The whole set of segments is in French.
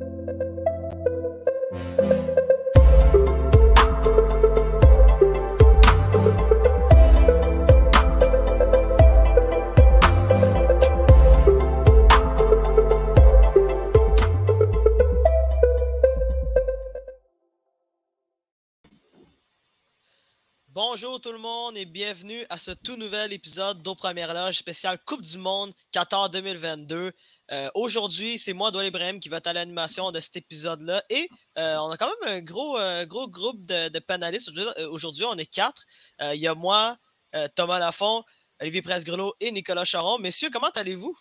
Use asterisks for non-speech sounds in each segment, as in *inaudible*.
Thank you. Bonjour tout le monde et bienvenue à ce tout nouvel épisode d'Au Première Loge spécial Coupe du Monde Qatar 2022. Euh, aujourd'hui, c'est moi, Doual Ibrahim, qui va être à l'animation de cet épisode-là. Et euh, on a quand même un gros, euh, gros groupe de, de panélistes. Aujourd'hui, on est quatre. Il y a moi, Thomas Lafont, Olivier Presgrelot et Nicolas Charon. Messieurs, comment allez-vous?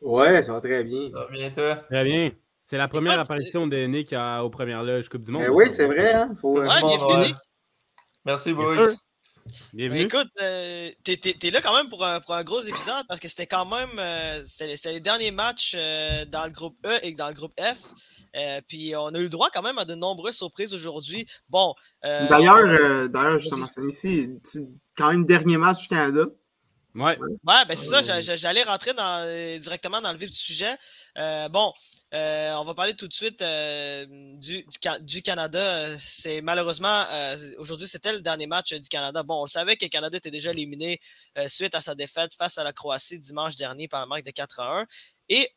Ouais, ça va très bien. Ça va bien, toi? Très bien. C'est la première apparition de Nick aux Premières Loges Coupe du Monde. Ben oui, c'est vrai. Hein? Faut, ouais, bienvenue, Nick. Merci, boys. Bienvenue. écoute, euh, t'es là quand même pour un, pour un, gros épisode parce que c'était quand même euh, c'était les derniers matchs euh, dans le groupe E et dans le groupe F. puis on a eu le droit quand même à de nombreuses surprises aujourd'hui. Bon. D'ailleurs, d'ailleurs, justement, c'est ici, quand même dernier match du Canada. Ouais. Ouais, ben c'est ça, j'allais rentrer dans, directement dans le vif du sujet. bon, euh, on va parler tout de suite euh, du, du, Canada. C'est malheureusement euh, aujourd'hui c'était le dernier match du Canada. Bon, on savait que le Canada était déjà éliminé suite à sa défaite face à la Croatie dimanche dernier par la marque de 4 à 1. Et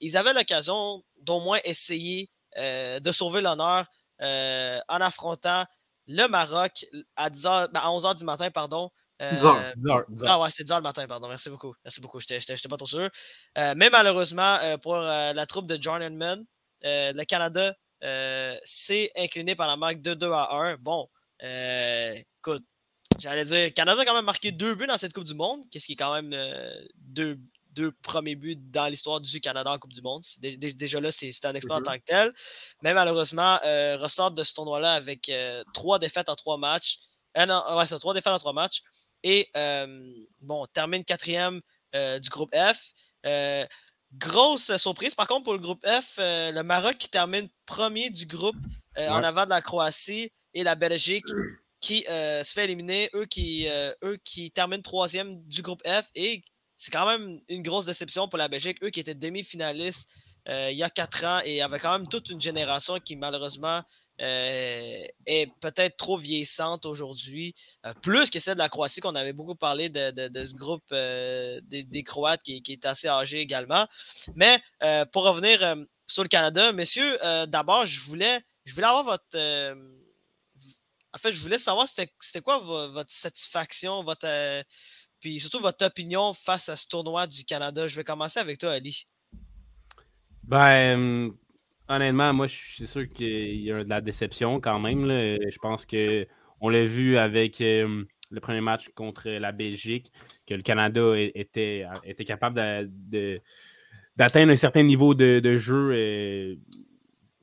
ils avaient l'occasion d'au moins essayer de sauver l'honneur en affrontant le Maroc à, 10 ben, à 11h du matin, pardon, euh, ah ouais, c'était 10 le matin, pardon. Merci beaucoup. Merci beaucoup. Je n'étais pas trop sûr. Euh, mais malheureusement, euh, pour la troupe de John Edmund, le Canada s'est incliné par la marque de 2 à 1. Bon, écoute, j'allais dire, Canada a quand même marqué deux buts dans cette Coupe du Monde, qu'est-ce qui est quand même deux, deux premiers buts dans l'histoire du Canada en Coupe du Monde. Déjà là, c'est un exploit en mm-hmm. tant que tel. Mais malheureusement, ressort de ce tournoi-là avec trois défaites en trois matchs. non, ouais, c'est trois défaites en trois matchs. Et bon, termine quatrième du groupe F. grosse surprise, par contre, pour le groupe F, le Maroc qui termine premier du groupe en avant de la Croatie et la Belgique qui se fait éliminer, eux qui, eux qui terminent troisième du groupe F. Et c'est quand même une grosse déception pour la Belgique, eux qui étaient demi-finalistes il y a quatre ans et avait quand même toute une génération qui malheureusement euh, est peut-être trop vieillissante aujourd'hui, euh, plus que celle de la Croatie qu'on avait beaucoup parlé de, ce groupe euh, des, Croates qui, est assez âgé également. Mais pour revenir sur le Canada, messieurs, d'abord, je voulais, je voulais avoir votre... en fait, je voulais savoir c'était quoi votre satisfaction, votre, puis surtout votre opinion face à ce tournoi du Canada. Je vais commencer avec toi, Ali. Ben, Honnêtement, moi, c'est sûr qu'il y a de la déception quand même. Je pense qu'on l'a vu avec le premier match contre la Belgique, que le Canada était, était capable d'atteindre un certain niveau de, jeu euh,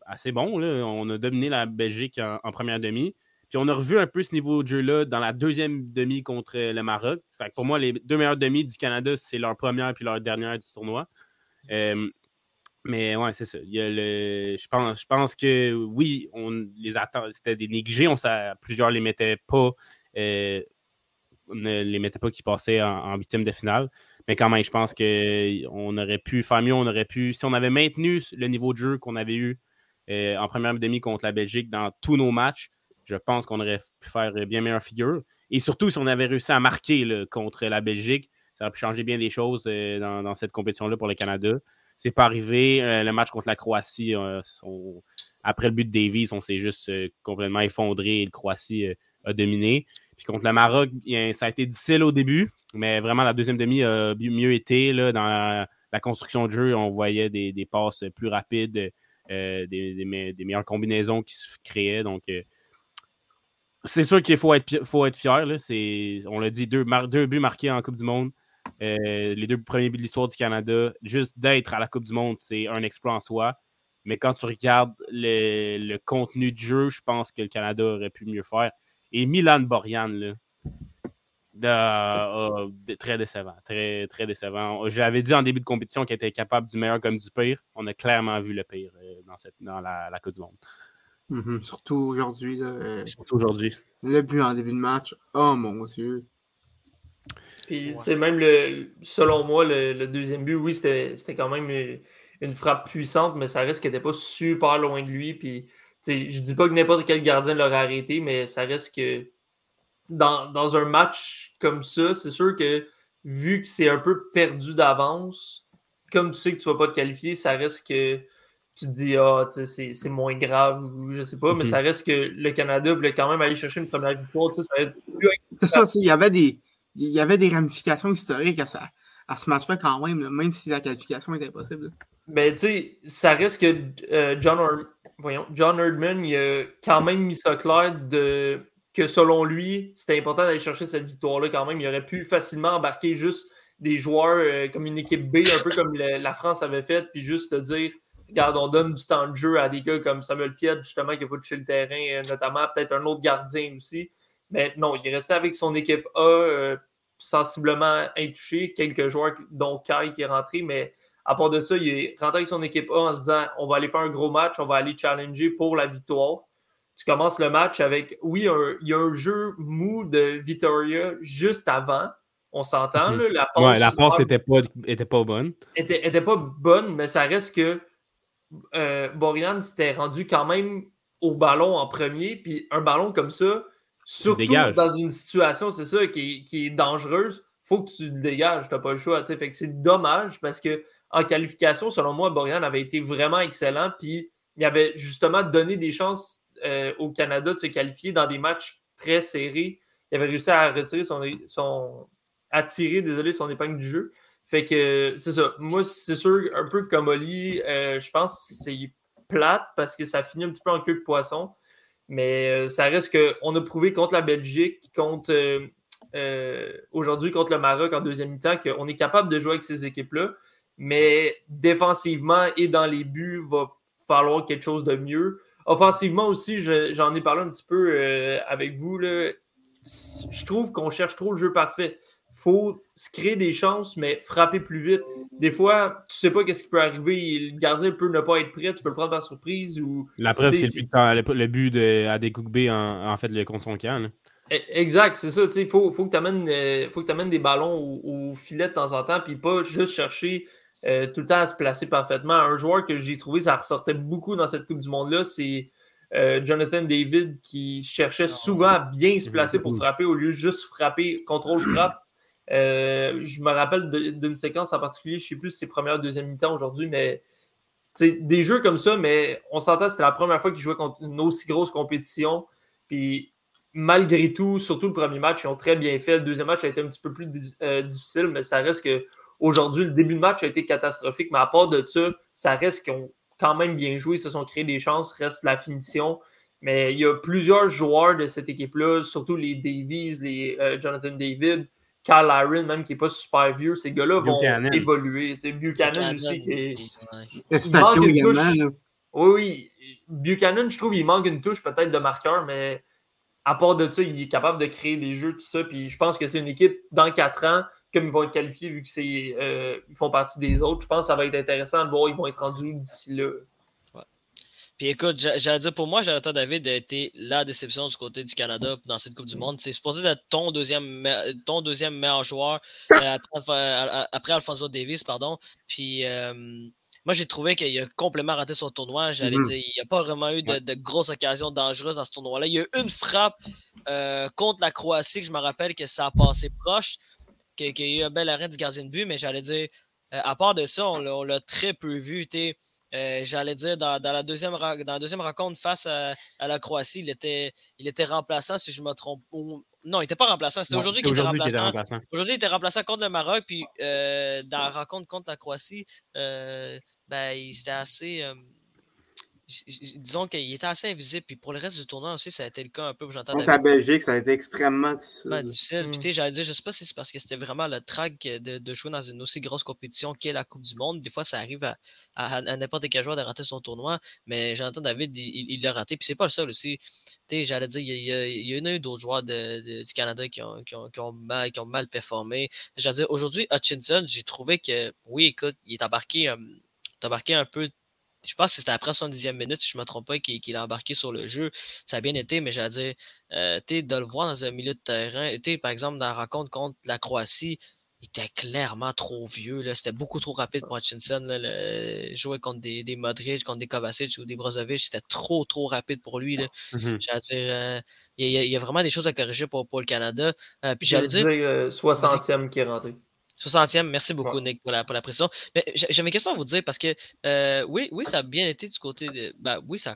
assez bon. On a dominé la Belgique en, première demi. Puis on a revu un peu ce niveau de jeu-là dans la deuxième demi contre le Maroc. Fait pour moi, les deux meilleures demi du Canada, c'est leur première puis leur dernière du tournoi. Mais ouais, c'est ça. je, pense, je pense que oui, on les attend, c'était des négligés. On, plusieurs les mettaient pas. Euh, ne les mettait pas qui passaient en huitième de finale. Mais quand même, je pense qu'on aurait pu faire mieux. On aurait pu, si on avait maintenu le niveau de jeu qu'on avait eu euh, en première demi contre la Belgique dans tous nos matchs, je pense qu'on aurait pu faire bien meilleure figure. Et surtout, si on avait réussi à marquer contre la Belgique, ça aurait pu changer bien des choses euh, dans, cette compétition-là pour le Canada. C'est pas arrivé. Euh, le match contre la Croatie, euh, après le but de Davies, on s'est juste euh, complètement effondré et le Croatie a dominé. Puis contre le Maroc, ça a été difficile au début, mais vraiment la deuxième demi a mieux été là, dans la, construction de jeu. On voyait des, passes plus rapides, des, meilleures combinaisons qui se créaient. Donc, c'est sûr qu'il faut être, fier. On l'a dit, deux buts marqués en Coupe du Monde. Euh, les deux premiers buts de l'histoire du Canada, juste d'être à la Coupe du Monde, c'est un exploit en soi. Mais quand tu regardes le, contenu du jeu, je pense que le Canada aurait pu mieux faire. Et Milan Borjan, là, très décevant. Très, très décevant. J'avais dit en début de compétition qu'il était capable du meilleur comme du pire. On a clairement vu le pire euh, dans, cette, dans la, Coupe du Monde. Mm-hmm. Surtout aujourd'hui. Euh, Surtout aujourd'hui. Le but en début de match. Oh mon Dieu. Puis, même le, selon moi, le, deuxième but, oui, c'était quand même une frappe puissante, mais ça reste qu'elle n'était pas super loin de lui. Puis, je dis pas que n'importe quel gardien l'aurait arrêté, mais ça reste que dans, dans un match comme ça, c'est sûr que vu que c'est un peu perdu d'avance, comme tu sais que tu ne vas pas te qualifier, ça reste que tu te dis, ah, c'est moins grave, ou je sais pas, mais ça mhm. reste que le Canada voulait quand même aller chercher une première victoire. C'est ça, il y avait des. Il y avait des ramifications historiques à, ça, à ce match-là quand même, même si la qualification était impossible. Ben, tu sais, ça reste que euh, John, Voyons, John Erdman, il a quand même mis ça clair de que selon lui, c'était important d'aller chercher cette victoire-là quand même. Il aurait pu facilement embarquer juste des joueurs euh, comme une équipe B, un peu comme la France avait fait, puis juste te dire regarde, on donne du temps de jeu à des gars comme Samuel Piet, justement, qui a pas touché le terrain, euh, notamment peut-être un autre gardien aussi. Mais non, il est resté avec son équipe A, euh, sensiblement intouché. Quelques joueurs, dont Kai qui est rentré, mais à part de ça, il est rentré avec son équipe A en se disant on va aller faire un gros match, on va aller challenger pour la victoire tu commences le match avec, oui, il y a un jeu mou de Victoria juste avant. On s'entend, mhm. La passe, ouais, la passe n'était pas, était pas bonne. Était, était pas bonne, mais ça reste que euh, Borian s'était rendu quand même au ballon en premier. Puis un ballon comme ça, surtout dans une situation, c'est ça, qui, est dangereuse, faut que tu le dégages. Tu n'as pas le choix. Fait que c'est dommage parce que en qualification, selon moi, Borian avait été vraiment excellent. Puis il avait justement donné des chances euh, au Canada de se qualifier dans des matchs très serrés. Il avait réussi à retirer son, son à tirer, désolé, son épingle du jeu. Fait que c'est ça. Moi, c'est sûr, un peu comme Oli, euh, je pense que c'est plate parce que ça finit un petit peu en queue de poisson. Mais euh, ça reste qu'on a prouvé contre la Belgique, contre aujourd'hui contre le Maroc en deuxième mi-temps, qu'on est capable de jouer avec ces équipes-là. Mais défensivement et dans les buts, va falloir quelque chose de mieux. Offensivement aussi, j'en ai parlé un petit peu euh, avec vous. Là. Je trouve qu'on cherche trop le jeu parfait. Il faut se créer des chances, mais frapper plus vite. Des fois, tu sais pas qu'est-ce qui peut arriver. Le gardien peut ne pas être prêt, tu peux le prendre par surprise. Ou, La preuve, c'est le, but de Adekugbe en, en fait le contre son camp. E, exact, c'est ça. Il faut, faut que tu amènes, euh, des ballons au, au, filet de temps en temps, puis pas juste chercher euh, tout le temps à se placer parfaitement. Un joueur que j'ai trouvé, ça ressortait beaucoup dans cette Coupe du Monde-là, c'est euh, Jonathan David qui cherchait souvent à bien se placer pour *laughs* frapper au lieu de juste frapper, contrôle-frappe. Euh, je me rappelle d'une séquence en particulier, je ne sais plus si c'est première ou deuxième mi-temps aujourd'hui, mais des jeux comme ça, mais on s'entend, c'était la première fois qu'il jouait contre une aussi grosse compétition. Puis malgré tout, surtout le premier match, ils ont très bien fait. Le deuxième match a été un petit peu plus difficile, mais ça reste que Aujourd'hui, le début de match a été catastrophique, mais à part de ça, ça reste qu'ils ont quand même bien joué, ils se sont créés des chances, reste la finition. Mais il y a plusieurs joueurs de cette équipe-là, surtout les Davies, les euh, Jonathan David, Kyle Aaron, même qui n'est pas super vieux, ces gars-là vont évoluer. Buchanan aussi. Qui est... également. Oui, oui. Buchanan, je trouve, il manque une touche peut-être de marqueur, mais à part de ça, il est capable de créer des jeux, tout ça. Puis je pense que c'est une équipe dans quatre ans comme ils vont être qualifiés vu qu'ils euh, font partie des autres, je pense que ça va être intéressant de voir ils vont être rendus d'ici là. Puis écoute, j'allais dire pour moi, Jonathan David a été la déception du côté du Canada dans cette Coupe du Monde. C'est supposé être ton deuxième, ton deuxième meilleur joueur euh, après, Alfonso Davis, pardon. Puis euh, moi, j'ai trouvé qu'il a complètement raté son tournoi. J'allais mm-hmm. dire, il n'y a pas vraiment eu de, grosses occasions dangereuses dans ce tournoi-là. Il y a eu une frappe contre la Croatie que je me rappelle que ça a passé proche qu'il y a eu un bel arrêt du gardien de but, mais j'allais dire, euh, à part de ça, on l'a très peu vu. Euh, j'allais dire, dans, la deuxième, dans la deuxième rencontre face à, la Croatie, il était, il était remplaçant, si je me trompe. non, il n'était pas remplaçant. C'était aujourd'hui qu'il était, remplaçant. Aujourd'hui, il était remplaçant contre le Maroc. Puis euh, dans la rencontre contre la Croatie, ben, il était assez disons qu'il était assez invisible. Puis pour le reste du tournoi aussi, ça a été le cas un peu. J'entends Contre la Belgique, ça a été extrêmement difficile. Ben, difficile. Puis mm. j'allais dire, je sais pas si c'est parce que c'était vraiment le track de, de, jouer dans une aussi grosse compétition qu'est la Coupe du Monde. Des fois, ça arrive à, à, n'importe quel joueur de rater son tournoi. Mais j'entends David, il l'a raté. Puis c'est pas le seul aussi. J'allais dire, il y, a, il y, a, eu d'autres joueurs de, du Canada qui ont, qui, ont, qui, ont mal, qui ont mal performé. J'allais dire, aujourd'hui, Hutchinson, j'ai trouvé que, oui, écoute, il est embarqué, euh, embarqué un peu je pense que c'était après 70e minute, si je ne me trompe pas, qu'il a embarqué sur le jeu. Ça a bien été, mais j'allais dire, euh, de le voir dans un milieu de terrain, par exemple, dans la rencontre contre la Croatie, il était clairement trop vieux. C'était beaucoup trop rapide pour Hutchinson. jouer contre des, des Modric, contre des Kovacic ou des Brozovic, c'était trop, trop rapide pour lui. Là. Mhm. Euh, il, y a, vraiment des choses à corriger pour, pour le Canada. Euh, puis j'allais dire. 60e qui est rentré. 60e, merci beaucoup, Nick, pour la, pour la pression. Mais j'ai mes questions à vous dire parce que oui, oui, ça a bien été du côté de. Ben, oui, ça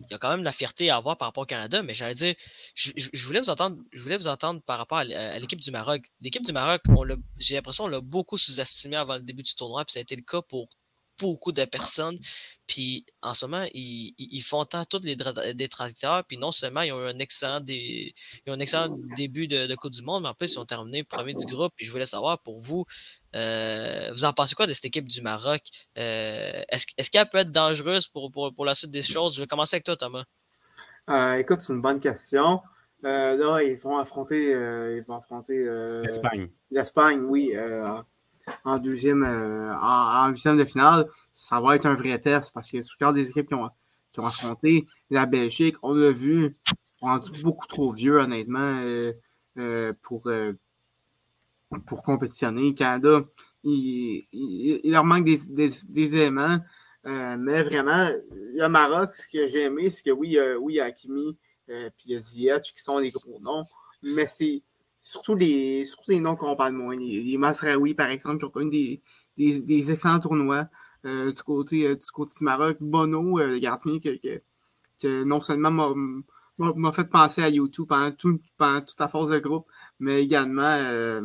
il y a quand même de la fierté à avoir par rapport au Canada, mais j'allais dire, je, voulais vous entendre, je voulais vous entendre par rapport à, l'équipe du Maroc. L'équipe du Maroc, j'ai l'impression qu'on l'a beaucoup sous-estimé avant le début du tournoi, puis ça a été le cas pour beaucoup de personnes. Puis en ce moment, ils, font tant tous les détracteurs. Puis non seulement ils ont eu un excellent, un excellent début de, Coupe du Monde, mais en plus, ils ont terminé premier du groupe. Puis je voulais savoir pour vous, euh, vous en pensez quoi de cette équipe du Maroc? Euh, est-ce qu'elle peut être dangereuse pour, pour, la suite des choses? Je vais commencer avec toi, Thomas. Euh, écoute, c'est une bonne question. là, ils vont affronter, ils vont affronter l'Espagne. L'Espagne, oui en deuxième, euh, en, huitième de finale, ça va être un vrai test parce que tu regardes des équipes qui ont, qui ont affronté la Belgique, on l'a vu, on est beaucoup trop vieux, honnêtement, euh, euh, pour, pour compétitionner. Le Canada, il, leur manque des, éléments, mais vraiment, le Maroc, ce que j'ai aimé, c'est que oui, oui, il y a Hakimi et il Ziyech qui sont des gros noms, mais c'est surtout les, surtout les noms qu'on parle moins. Les, les Masraoui, par exemple, qui ont connu des, des, des excellents tournois euh, du, côté, euh, du côté du Maroc. Bono, euh, le gardien, que, que, que non seulement m'a fait penser à YouTube pendant, tout, pendant toute la phase de groupe, mais également,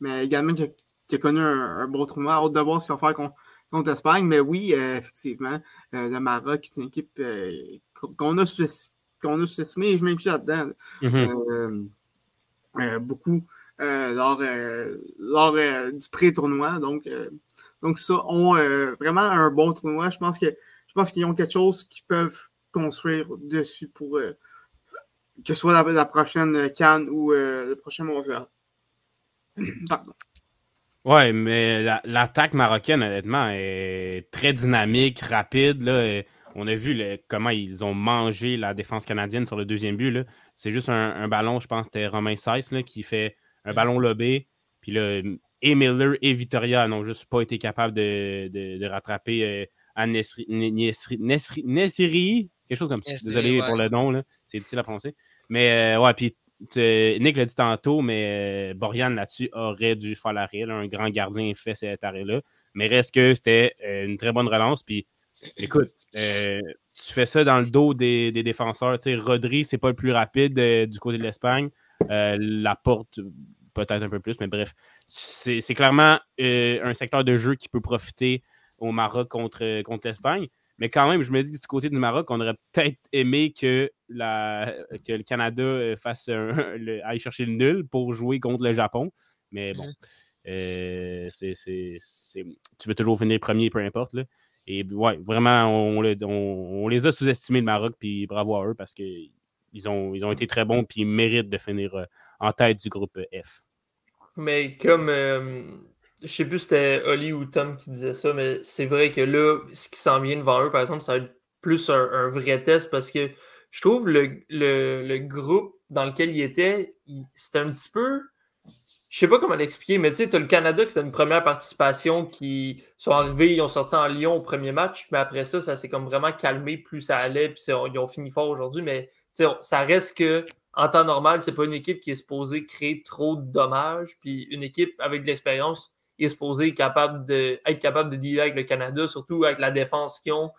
mais également qui, a, connu un, bon tournoi. Hâte de voir ce qu'il va faire contre, contre l'Espagne. Mais oui, effectivement, le Maroc est une équipe qu'on a sous-estimée et je m'inclus là-dedans. Mm-hmm. Beaucoup euh, lors, euh, lors du pré-tournoi. Donc, donc, ça, ont vraiment un bon tournoi. Je pense que je pense qu'ils ont quelque chose qu'ils peuvent construire dessus pour que ce soit la, prochaine Cannes ou le prochain Mondial. *clears throat* Pardon. Ouais, mais l'attaque marocaine, honnêtement, est très dynamique, rapide. Là, on a vu comment ils ont mangé la défense canadienne sur le deuxième but. C'est juste un, ballon, je pense, c'était Romain Seiss qui fait un ballon lobé. Puis là, et Miller et Victoria n'ont juste pas été capables de, rattraper euh, Anne Nessiri, quelque chose comme ça. Désolé pour le nom, c'est difficile à prononcer. Mais euh, ouais, puis Nick l'a dit tantôt, mais euh, Borian là-dessus aurait dû faire l'arrêt. Un grand gardien fait cet arrêt-là. Mais reste que c'était une très bonne relance. Puis écoute, euh, tu fais ça dans le dos des, défenseurs. Tu sais, Rodri, c'est pas le plus rapide euh, du côté de l'Espagne. Euh, la porte, peut-être un peu plus, mais bref. C'est clairement un secteur de jeu qui peut profiter au Maroc contre, contre l'Espagne. Mais quand même, je me dis du côté du Maroc, on aurait peut-être aimé que, la, que le Canada fasse *laughs* aille chercher le nul pour jouer contre le Japon. Mais bon, mmh. tu veux toujours finir premier, peu importe. Là. Et ouais, vraiment, on, les a sous-estimés, le Maroc, puis bravo à eux parce qu'ils ont, ils ont été très bons, puis ils méritent de finir euh, en tête du groupe F. Mais comme, euh, je sais plus si c'était Oli ou Tom qui disait ça, mais c'est vrai que là, ce qui s'en vient devant eux, par exemple, ça va être plus un, vrai test parce que je trouve le, le, groupe dans lequel ils étaient, c'était un petit peu je sais pas comment l'expliquer, mais tu sais, tu as le Canada qui c'était une première participation qui sont arrivés, ils ont sorti en Lyon au premier match, mais après ça, ça s'est comme vraiment calmé, plus ça allait, puis ils ont fini fort aujourd'hui, mais ça reste que en temps normal, c'est pas une équipe qui est supposée créer trop de dommages, puis une équipe avec de l'expérience est supposée capable de, être capable de dealer avec le Canada, surtout avec la défense qu'ils ont.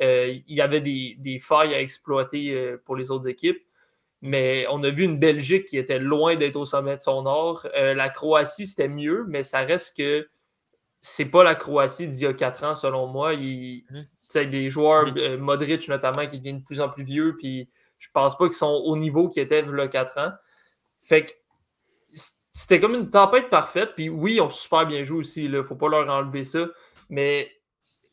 Euh, il y avait des, des, failles à exploiter euh, pour les autres équipes. Mais on a vu une Belgique qui était loin d'être au sommet de son or. Euh, la Croatie, c'était mieux, mais ça reste que c'est pas la Croatie d'il y a quatre ans, selon moi. Il, mmh. des joueurs, mmh. euh, Modric notamment, qui deviennent de plus en plus vieux, puis je pense pas qu'ils sont au niveau qu'ils étaient il y a quatre ans. Fait que c'était comme une tempête parfaite. Puis oui, ont super bien joué aussi. Il ne faut pas leur enlever ça. Mais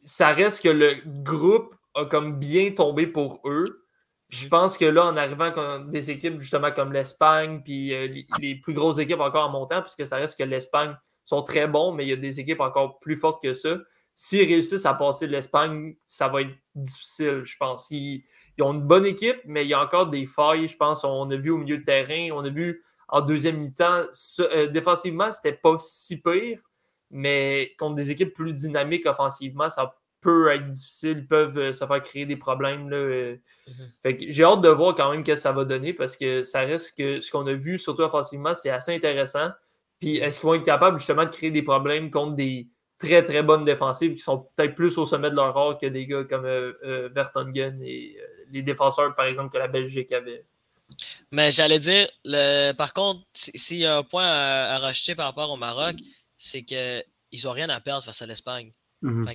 ça reste que le groupe a comme bien tombé pour eux je pense que là, en arrivant comme des équipes justement comme l'Espagne, puis euh, les, plus grosses équipes encore en montant, puisque ça reste que l'Espagne sont très bons, mais il y a des équipes encore plus fortes que ça. S'ils réussissent à passer de l'Espagne, ça va être difficile, je pense. Ils, ont une bonne équipe, mais il y a encore des failles, je pense. On a vu au milieu de terrain, on a vu en deuxième mi-temps. Euh, défensivement, c'était pas si pire, mais contre des équipes plus dynamiques offensivement, ça peut être difficile. Ils peuvent euh, se faire créer des problèmes. Là, euh. mm-hmm. j'ai hâte de voir quand même ce que ça va donner parce que ça reste que ce qu'on a vu, surtout offensivement, c'est assez intéressant. Puis est-ce qu'ils vont être capables justement de créer des problèmes contre des très très bonnes défensives qui sont peut-être plus au sommet de leur art que des gars comme Vertonghen et les défenseurs, par exemple, que la Belgique avait? Mais j'allais dire, le, par contre, s'il y a un point à, racheter par rapport au Maroc, c'est qu'ils n'ont rien à perdre face à l'Espagne. Mhm.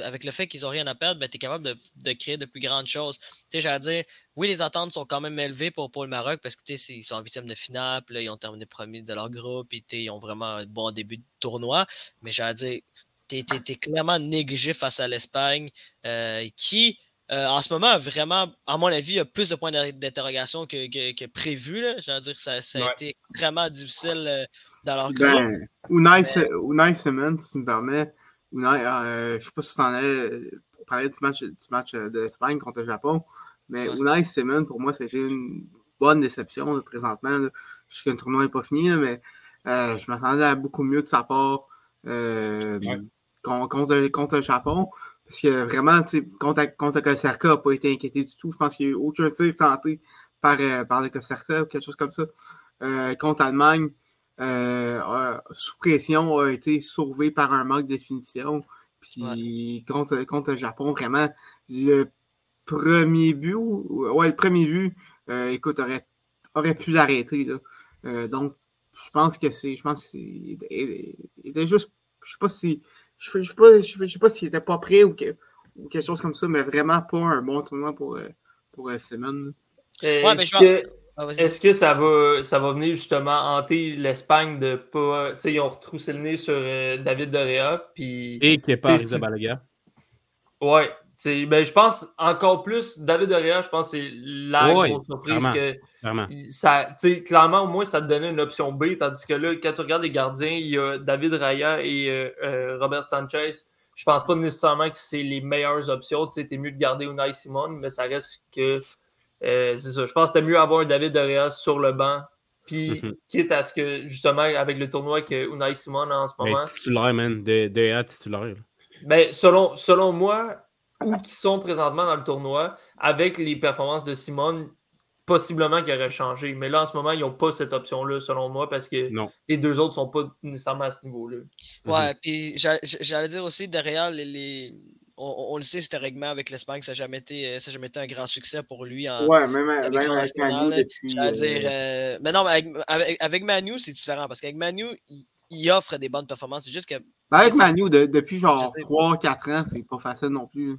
avec, le, fait qu'ils n'ont rien à perdre, ben, tu es capable de, créer de plus grandes choses. J'allais dire, oui, les attentes sont quand même élevées pour, pour le Maroc parce qu'ils sont en huitième de finale, ils ont terminé premier de leur groupe, et ils ont vraiment un bon début de tournoi. Mais j'allais dire, tu es, clairement négligé face à l'Espagne, euh, qui, euh, en ce moment, vraiment, à mon avis, il y a plus de points d'interrogation que, que, prévu. Je veux dire, ça, ça a été extrêmement difficile euh, dans leur groupe. Ben, Unai, Simmons, si tu me permets, Unai, euh, je ne sais pas si tu en es pour parler du match, du match de l'Espagne contre le Japon, mais ouais. Unai Simmons, pour moi, c'était une bonne déception présentement. Je sais que le tournoi n'est pas fini, mais je m'attendais à beaucoup mieux de sa part contre, contre le Japon. Parce que vraiment, contre, contre Costa n'a pas été inquiété du tout. Je pense qu'il n'y a eu aucun tir tenté par, euh, par le Costa ou quelque chose comme ça. Euh, contre Allemagne, euh, sous pression, a été sauvé par un manque de définition. Puis contre, contre le Japon, vraiment, le premier but, ouais, le premier but, écoute, aurait, aurait pu l'arrêter. donc, je pense que c'est. Je pense que c'est. Il était juste. Je sais pas si je ne sais pas, je sais pas s'il n'était pas prêt ou, quelque chose comme ça, mais vraiment pas un bon tournoi pour, euh, pour euh, Simon. Est-ce que, ah, est que, ça, va, ça va venir justement hanter l'Espagne de pas. Tu sais, ils ont retroussé le nez sur euh, David Dorea. Puis, Et qui n'est pas Arrizabalaga. Ouais. Ben, je pense encore plus, David Dorea, je pense que c'est la grosse surprise que ça, clairement, au moins, ça te donnait une option B, tandis que là, quand tu regardes les gardiens, il y a David Raya et euh, euh, Robert Sanchez. Je pense pas nécessairement que c'est les meilleures options. Tu sais, mieux de garder Unai Simon, mais ça reste que euh, c'est ça. Je pense que c'était mieux avoir David Raya sur le banc. Puis, mhm. quitte à ce que, justement, avec le tournoi que Unai Simon en ce moment. Mais titulaire, man. De, titulaire. Ben, selon, selon moi, où qui sont présentement dans le tournoi, avec les performances de Simon, possiblement qu'il aurait changé. Mais là, en ce moment, ils n'ont pas cette option-là, selon moi, parce que les deux autres ne sont pas nécessairement à ce niveau-là. Ouais, puis j'allais dire aussi, derrière, les, On, le sait, historiquement, avec l'Espagne, ça n'a jamais, été, jamais été un grand succès pour lui en ouais, même, même avec Manu depuis... dire, euh, euh, mais non, mais avec, Manu, c'est différent, parce qu'avec Manu, il, offre des bonnes performances. C'est juste que... Ben, avec Manu, depuis genre 3-4 ans, c'est pas facile non plus.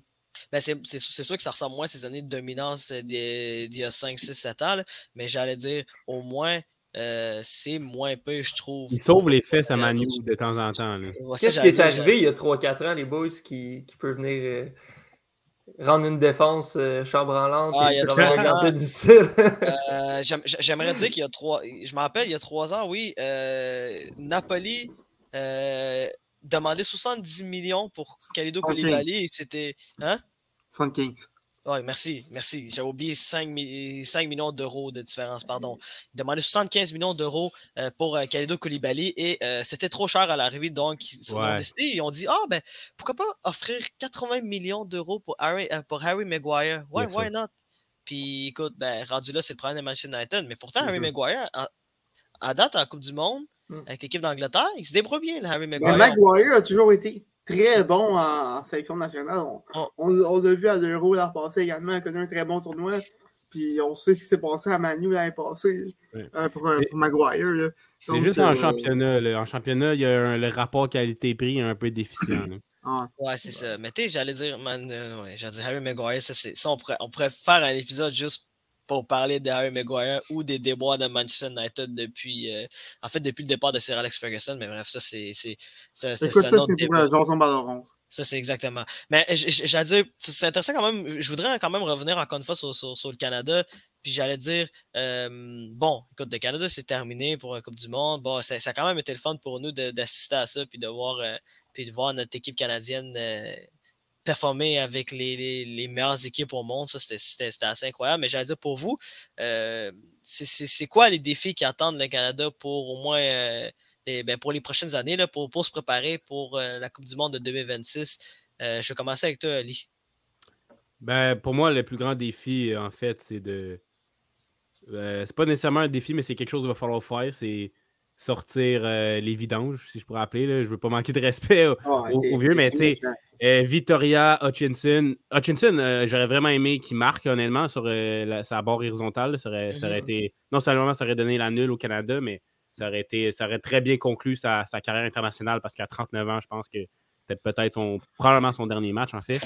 Ben c'est sûr que ça ressemble moins à ces années de dominance euh, d'il y a 5, 6, 7 ans, mais j'allais dire au moins euh, c'est moins peu, je trouve. Il sauve les fesses à Manu de temps en temps. Qu'est-ce qui est arrivé il y a 3-4 ans, les boys, qui, qui peuvent venir euh, rendre une défense euh, chambranlante ah, il y a 3 ans. difficile? *laughs* J'aimerais dire qu'il y a 3... Je me rappelle, il y a 3 ans, oui, Napoli demandé 70 millions pour Kalido Koulibaly et c'était. Hein? 75. Oui, merci, merci. J'ai oublié 5, millions d'euros de différence, pardon. Il demandait 75 millions d'euros euh, pour euh, Koulibaly et euh, c'était trop cher à l'arrivée, donc ils ont décidé, ils ont dit Ah, ben, pourquoi pas offrir 80 millions d'euros pour Harry, pour Harry Maguire? Ouais, why not? Puis écoute, ben, rendu là, c'est le problème de Manchester United, mais pourtant, Harry mm-hmm. Maguire, à date en Coupe du Monde, Mm. avec l'équipe d'Angleterre. Il se débrouille bien, Harry Maguire. Maguire a toujours été très bon en, sélection nationale. On, l'a vu à l'Euro l'an passé également, il a connu un très bon tournoi. Puis on sait ce qui s'est passé à Manu l'année passée euh, pour, euh, pour, Maguire. C'est juste en euh, championnat. En championnat, il y a le rapport qualité-prix un peu déficient. Ah. Ouais, c'est ça. Mais tu sais, j'allais dire, man, ouais, j'allais dire Harry Maguire, ça, ça on, pourrait, on pourrait faire un épisode juste pour parler de Harry Maguire ou des déboires de Manchester United depuis, euh, en fait, depuis le départ de Sir Alex Ferguson. Mais bref, ça, c'est. Écoute, ça, c'est pour Ça, c'est exactement. Mais j'allais dire, c'est intéressant quand même. Je voudrais quand même revenir encore une fois sur, sur, le Canada. Puis j'allais dire, euh, bon, écoute, le Canada, c'est terminé pour la Coupe du Monde. Bon, ça, ça, a quand même été le fun pour nous d'assister à ça, puis de voir, euh, puis de voir notre équipe canadienne performer avec les, les, meilleures équipes au monde. Ça, c'était assez incroyable. Mais j'allais dire pour vous, euh, c'est quoi les défis qui attendent le Canada pour au moins ben, pour les prochaines années, là, pour, pour se préparer pour la Coupe du Monde de 2026? je vais commencer avec toi, Ali. Ben, pour moi, le plus grand défi, en fait, c'est de. c'est pas nécessairement un défi, mais c'est quelque chose qu'il va falloir faire. C'est sortir euh, les vidanges, si je pourrais appeler. Là. Je veux pas manquer de respect aux ah, vieux, mais tu sais, euh, Victoria Hutchinson. Hutchinson, euh, j'aurais vraiment aimé qu'il marque, honnêtement, sur sa barre horizontale. Ça aurait, ça aurait, mhm. été. Non seulement ça aurait donné la nulle au Canada, mais ça aurait, été, ça aurait très bien conclu sa, carrière internationale parce qu'à 39 ans, je pense que c'était peut-être son, probablement son dernier match, en fait.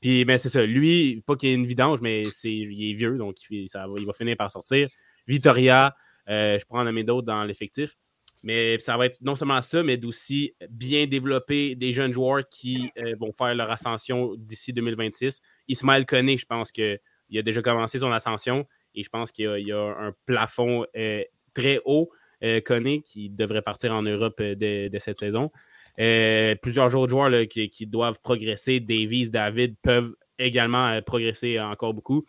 Puis, ben, c'est ça. Lui, pas qu'il ait une vidange, mais c'est, il est vieux, donc il, ça, il va finir par sortir. Victoria, je prends en nommer d'autres dans l'effectif. Mais ça va être non seulement ça, mais aussi bien développer des jeunes joueurs qui euh, vont faire leur ascension d'ici 2026. Ismaël Koné, je pense qu'il a déjà commencé son ascension et je pense qu'il y, a un plafond euh, très haut, euh, qui devrait partir en Europe euh, de, cette saison. plusieurs autres joueurs qui, qui, doivent progresser. Davies, David peuvent également progresser encore beaucoup.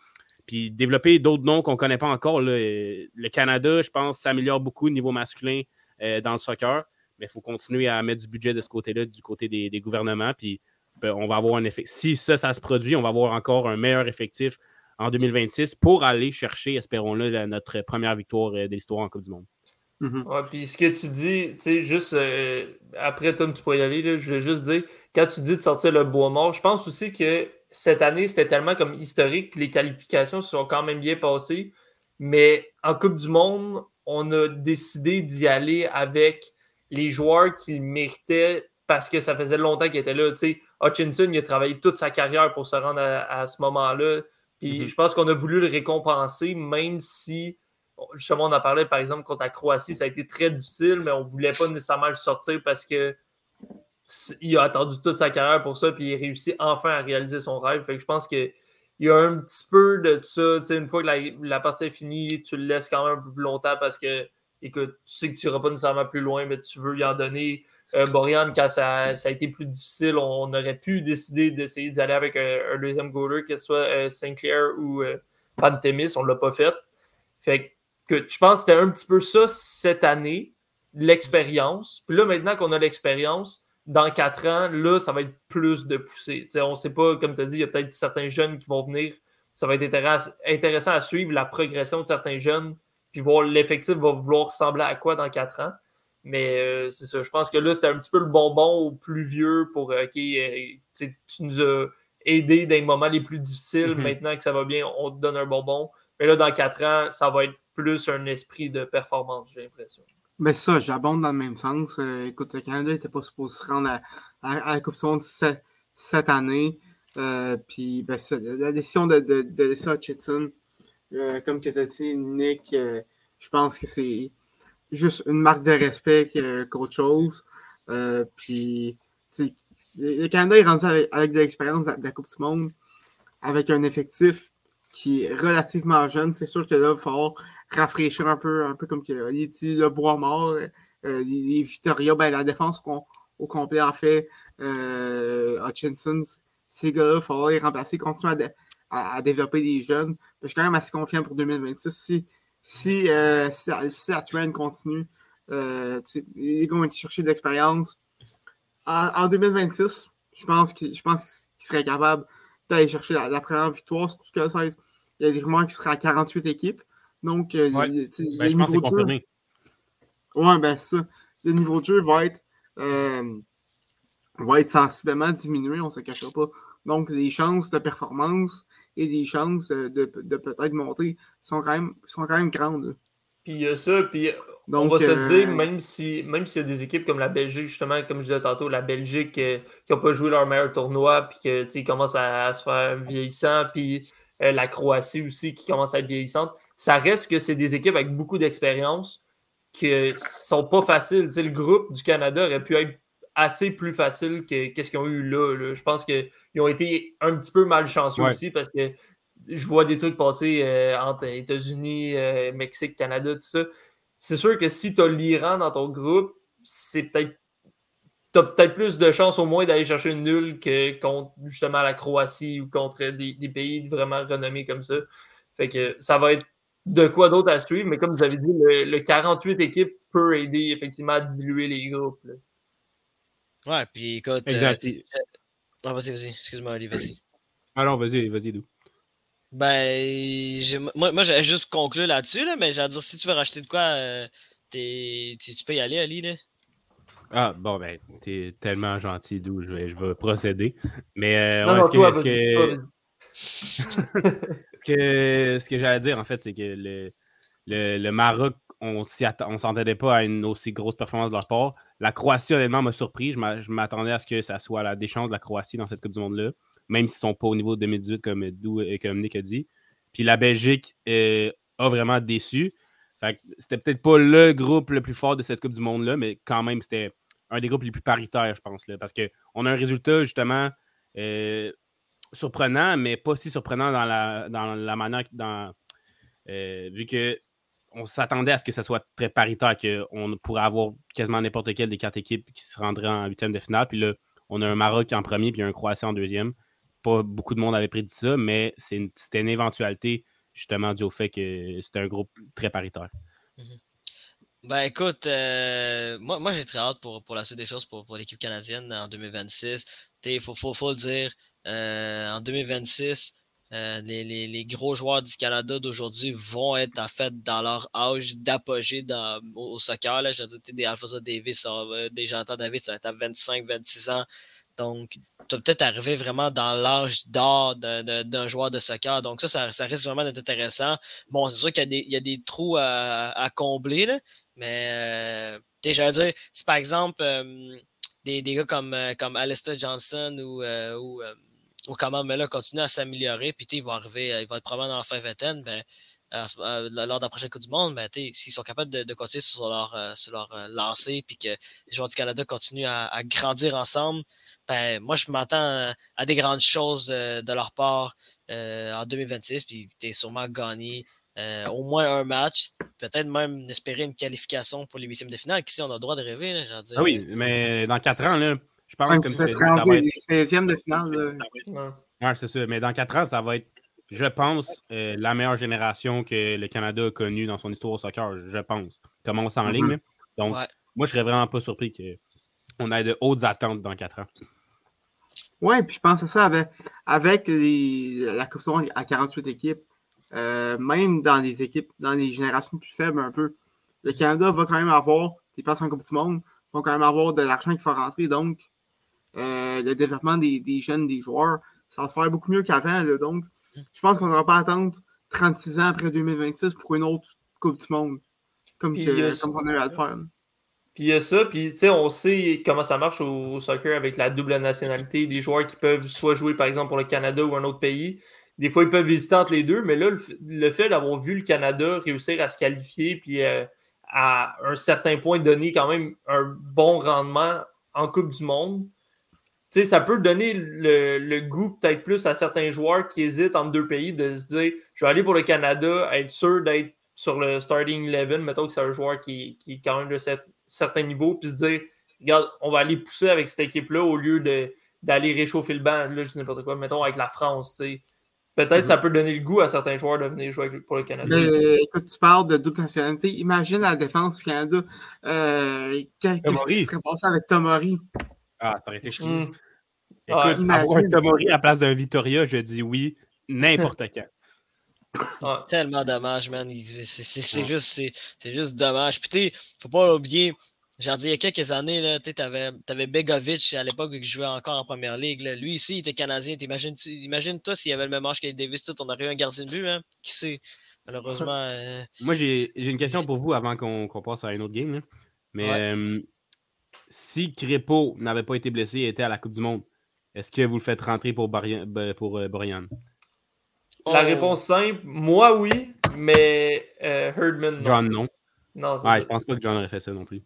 Puis développer d'autres noms qu'on ne connaît pas encore. Le Canada, je pense, s'améliore beaucoup au niveau masculin dans le soccer. Mais il faut continuer à mettre du budget de ce côté-là, du côté des, gouvernements. Puis ben, on va avoir un effet. Si ça, ça se produit, on va avoir encore un meilleur effectif en 2026 pour aller chercher, espérons-le, notre première victoire euh, de l'histoire en Coupe du Monde. Mm-hmm. puis ce que tu dis, tu sais, juste euh, après, Tom, tu pourrais y aller, je vais juste dire, quand tu dis de sortir le bois mort, je pense aussi que cette année, c'était tellement comme historique, les qualifications se sont quand même bien passées, mais en Coupe du Monde, on a décidé d'y aller avec les joueurs qui méritaient parce que ça faisait longtemps qu'ils étaient là. Hutchinson, il a travaillé toute sa carrière pour se rendre à, ce moment-là. Puis mhm. je pense qu'on a voulu le récompenser, même si, justement, on a parlé, par exemple, contre la Croatie, ça a été très difficile, mais on ne voulait pas nécessairement le sortir parce que il a attendu toute sa carrière pour ça, puis il a réussi enfin à réaliser son rêve. Fait que je pense que il y a un petit peu de ça. Une fois que la, partie est finie, tu le laisses quand même un peu plus longtemps parce que, écoute, tu sais que tu n'iras pas nécessairement plus loin, mais tu veux y en donner. Euh, Borian, quand ça, a été plus difficile, on, aurait pu décider d'essayer d'y aller avec un, deuxième goaler, que ce soit euh, Sinclair ou euh. On ne l'a pas fait. Fait que je pense que c'était un petit peu ça cette année, l'expérience. Puis là, maintenant qu'on a l'expérience, dans quatre ans, là, ça va être plus de poussée. on ne sait pas, comme tu as dit, il y a peut-être certains jeunes qui vont venir. Ça va être intéressant à suivre la progression de certains jeunes, puis voir l'effectif va vouloir ressembler à quoi dans quatre ans. Mais euh, c'est ça, je pense que là, c'était un petit peu le bonbon au plus vieux pour euh, OK, euh, tu nous as aidé dans les moments les plus difficiles. Mm-hmm. Maintenant que ça va bien, on te donne un bonbon. Mais là, dans quatre ans, ça va être plus un esprit de performance, j'ai l'impression. Mais ça, j'abonde dans le même sens. Euh, écoute, le Canada n'était pas supposé se rendre à, la Coupe du Monde cette, année. Euh, puis ben, la décision de, de, de laisser Hutchinson, euh, comme tu as dit, Nick, je pense que c'est juste une marque de respect qu'autre chose. puis le Canada est rendu avec, de l'expérience de, la Coupe du Monde, avec un effectif qui est relativement jeune. C'est sûr que là, il va falloir rafraîchir un peu, un peu comme le bois mort, euh, les, Victoria, ben, la défense au complet, en fait, euh, Hutchinson, ces gars-là, il faut les remplacer, continuer à, à, développer des jeunes. Je suis quand même assez confiant pour 2026. Si, si, euh, la continue, euh, ils vont chercher de l'expérience. En, 2026, je pense qu'ils seraient capables d'aller chercher la, première victoire. Ce que il y a des rumeurs qui seraient à 48 équipes. Donc, euh, ben, je pense que jeu... Ouais, ben ça. Le niveau de jeu va être, euh, va être sensiblement diminué, on ne se cachera pas. Donc, les chances de performance et les chances de, de peut-être monter sont quand même, sont quand même grandes. Puis il y a ça, puis on va se dire, euh, même s'il même s'il y a des équipes comme la Belgique, justement, comme je disais tantôt, la Belgique qui n'ont pas joué leur meilleur tournoi, puis qu'ils commencent à, à, se faire vieillissant, puis la Croatie aussi qui commence à être vieillissante ça reste que c'est des équipes avec beaucoup d'expérience qui ne sont pas faciles. le groupe du Canada aurait pu être assez plus facile que ce qu'ils ont eu là, Je pense qu'ils ont été un petit peu malchanceux aussi parce que je vois des trucs passer euh, entre États-Unis, euh, Mexique, Canada, tout ça. C'est sûr que si tu as l'Iran dans ton groupe, c'est peut-être tu as peut-être plus de chances au moins d'aller chercher une nulle que contre justement la Croatie ou contre des, pays vraiment renommés comme ça. Fait que ça va être de quoi d'autre à suivre, mais comme vous avez dit, le, 48 équipes peut aider effectivement à diluer les groupes. Ouais, puis écoute. Euh, exact. vas-y, vas-y. Excuse-moi, Ali, vas-y. Alors, vas-y, vas-y, d'où? Ben, moi, moi j'allais juste conclure là-dessus, là, mais j'allais dire, si tu veux racheter de quoi, euh, tu, tu, peux y aller, Ali. Là. Ah, bon, ben, t'es tellement gentil, d'où je vais, je vais procéder. Mais, euh, ouais, ce que. *laughs* que, ce que j'allais dire, en fait, c'est que le, le, Maroc, on ne s'entendait pas à une aussi grosse performance de leur part. La Croatie, honnêtement, m'a surpris. Je m'attendais à ce que ça soit la déchange de la Croatie dans cette Coupe du Monde-là, même s'ils ne sont pas au niveau de 2018, comme, et comme Nick a dit. Puis la Belgique euh, a vraiment déçu. C'était peut-être pas le groupe le plus fort de cette Coupe du Monde-là, mais quand même, c'était un des groupes les plus paritaires, je pense. Là, parce qu'on a un résultat, justement, euh, surprenant, mais pas si surprenant dans la, dans manière. Dans, euh, vu que on s'attendait à ce que ça soit très paritaire, qu'on pourrait avoir quasiment n'importe quelle des quatre équipes qui se rendraient en huitième de finale. Puis là, on a un Maroc en premier, puis un Croatie en deuxième. Pas beaucoup de monde avait prédit ça, mais c'était une, éventualité justement dû au fait que c'était un groupe très paritaire. Mhm. Ben écoute, euh, moi, moi j'ai très hâte pour, pour la suite des choses pour, pour l'équipe canadienne en 2026. Il faut, faut, le dire, euh, en 2026, euh, les, les, les, gros joueurs du Canada d'aujourd'hui vont être en fait dans leur âge d'apogée au, au, soccer. J'ai dit des Alfonso Davis, des Jonathan David, ça va être à 25-26 ans. Donc, tu vas peut-être arriver vraiment dans l'âge d'or d'un joueur de soccer. Donc, ça, ça, risque vraiment d'être intéressant. Bon, c'est sûr qu'il y, a des trous à, combler, là, mais euh, j'allais dire, si par exemple euh, des, des, gars comme, euh, comme Alistair Johnson ou, ou, ou comment mais là, continuent à s'améliorer, puis il va arriver, il va être probablement dans la fin vingtaine, ben, lors de la prochaine Coupe du Monde, ben, s'ils sont capables de, continuer sur leur, euh, sur leur puis que les joueurs du Canada continuent à, grandir ensemble, ben, moi, je m'attends à, des grandes choses de leur part en 2026. Puis tu es sûrement gagné au moins un match, peut-être même espérer une qualification pour les huitièmes de finale. Qui on a le droit de rêver. Là, ah oui, mais dans quatre ans, là, je pense que ça, va être... les 16e de finale. Ouais, c'est ça. Mais dans quatre ans, ça va être je pense, euh, la meilleure génération que le Canada a connue dans son histoire au soccer, je pense. Commence en mm-hmm. ligne. Donc, moi, je serais vraiment pas surpris qu'on ait de hautes attentes dans quatre ans. Oui, puis je pense à ça avec, avec la Coupe à 48 équipes, euh, même dans les équipes, dans les générations plus faibles un peu, le Canada va quand même avoir des places en Coupe du Monde, va quand même avoir de l'argent qu'il faut rentrer. Donc, euh, le développement des, des, jeunes, des joueurs, ça va se faire beaucoup mieux qu'avant. Donc, je pense qu'on n'aura pas à attendre 36 ans après 2026 pour une autre Coupe du Monde, comme, on a eu à le faire. Puis il y a ça, puis tu sais, on sait comment ça marche au, soccer avec la double nationalité, des joueurs qui peuvent soit jouer par exemple pour le Canada ou un autre pays. Des fois, ils peuvent visiter entre les deux, mais là, le, fait d'avoir vu le Canada réussir à se qualifier, puis euh, à un certain point donner quand même un bon rendement en Coupe du Monde, ça peut donner le, goût peut-être plus à certains joueurs qui hésitent entre deux pays de se dire je vais aller pour le Canada, être sûr d'être sur le starting 11, mettons que c'est un joueur qui, qui est quand même de certain niveau, puis se dire regarde, on va aller pousser avec cette équipe-là au lieu d'aller réchauffer le banc, là, je sais n'importe quoi, mettons avec la France, tu sais. Peut-être que ça mm-hmm. peut donner le goût à certains joueurs de venir jouer pour le Canada. écoute, tu parles de double nationalité. Imagine la défense du Canada. Euh, Qu'est-ce qui serait passé avec Tomori? Ah, ça aurait été cool. Mm. Écoute, avoir un Tomori à la place d'un Vittoria, je dis oui, n'importe quand. *laughs* Tellement dommage, man. C'est juste, juste dommage. Puis, tu faut pas l'oublier. J'ai dit, il y a quelques années, tu avais, avais Begovic à l'époque qui jouait encore en première ligue. Lui ici, il était canadien. Imagine-toi s'il y avait le même âge qu'avec Davis, tout, on aurait eu un gardien de but. Hein? Qui sait? Malheureusement. *laughs* Euh, Moi, j'ai une question pour vous avant qu'on passe à un autre game. Mais euh, si Crépeau n'avait pas été blessé et était à la Coupe du Monde, est-ce que vous le faites rentrer pour, ben, pour euh, Brian? La oh. réponse simple, moi oui, mais euh, Herdman non. John non. Non, ouais, je pense pas que John aurait fait ça non plus.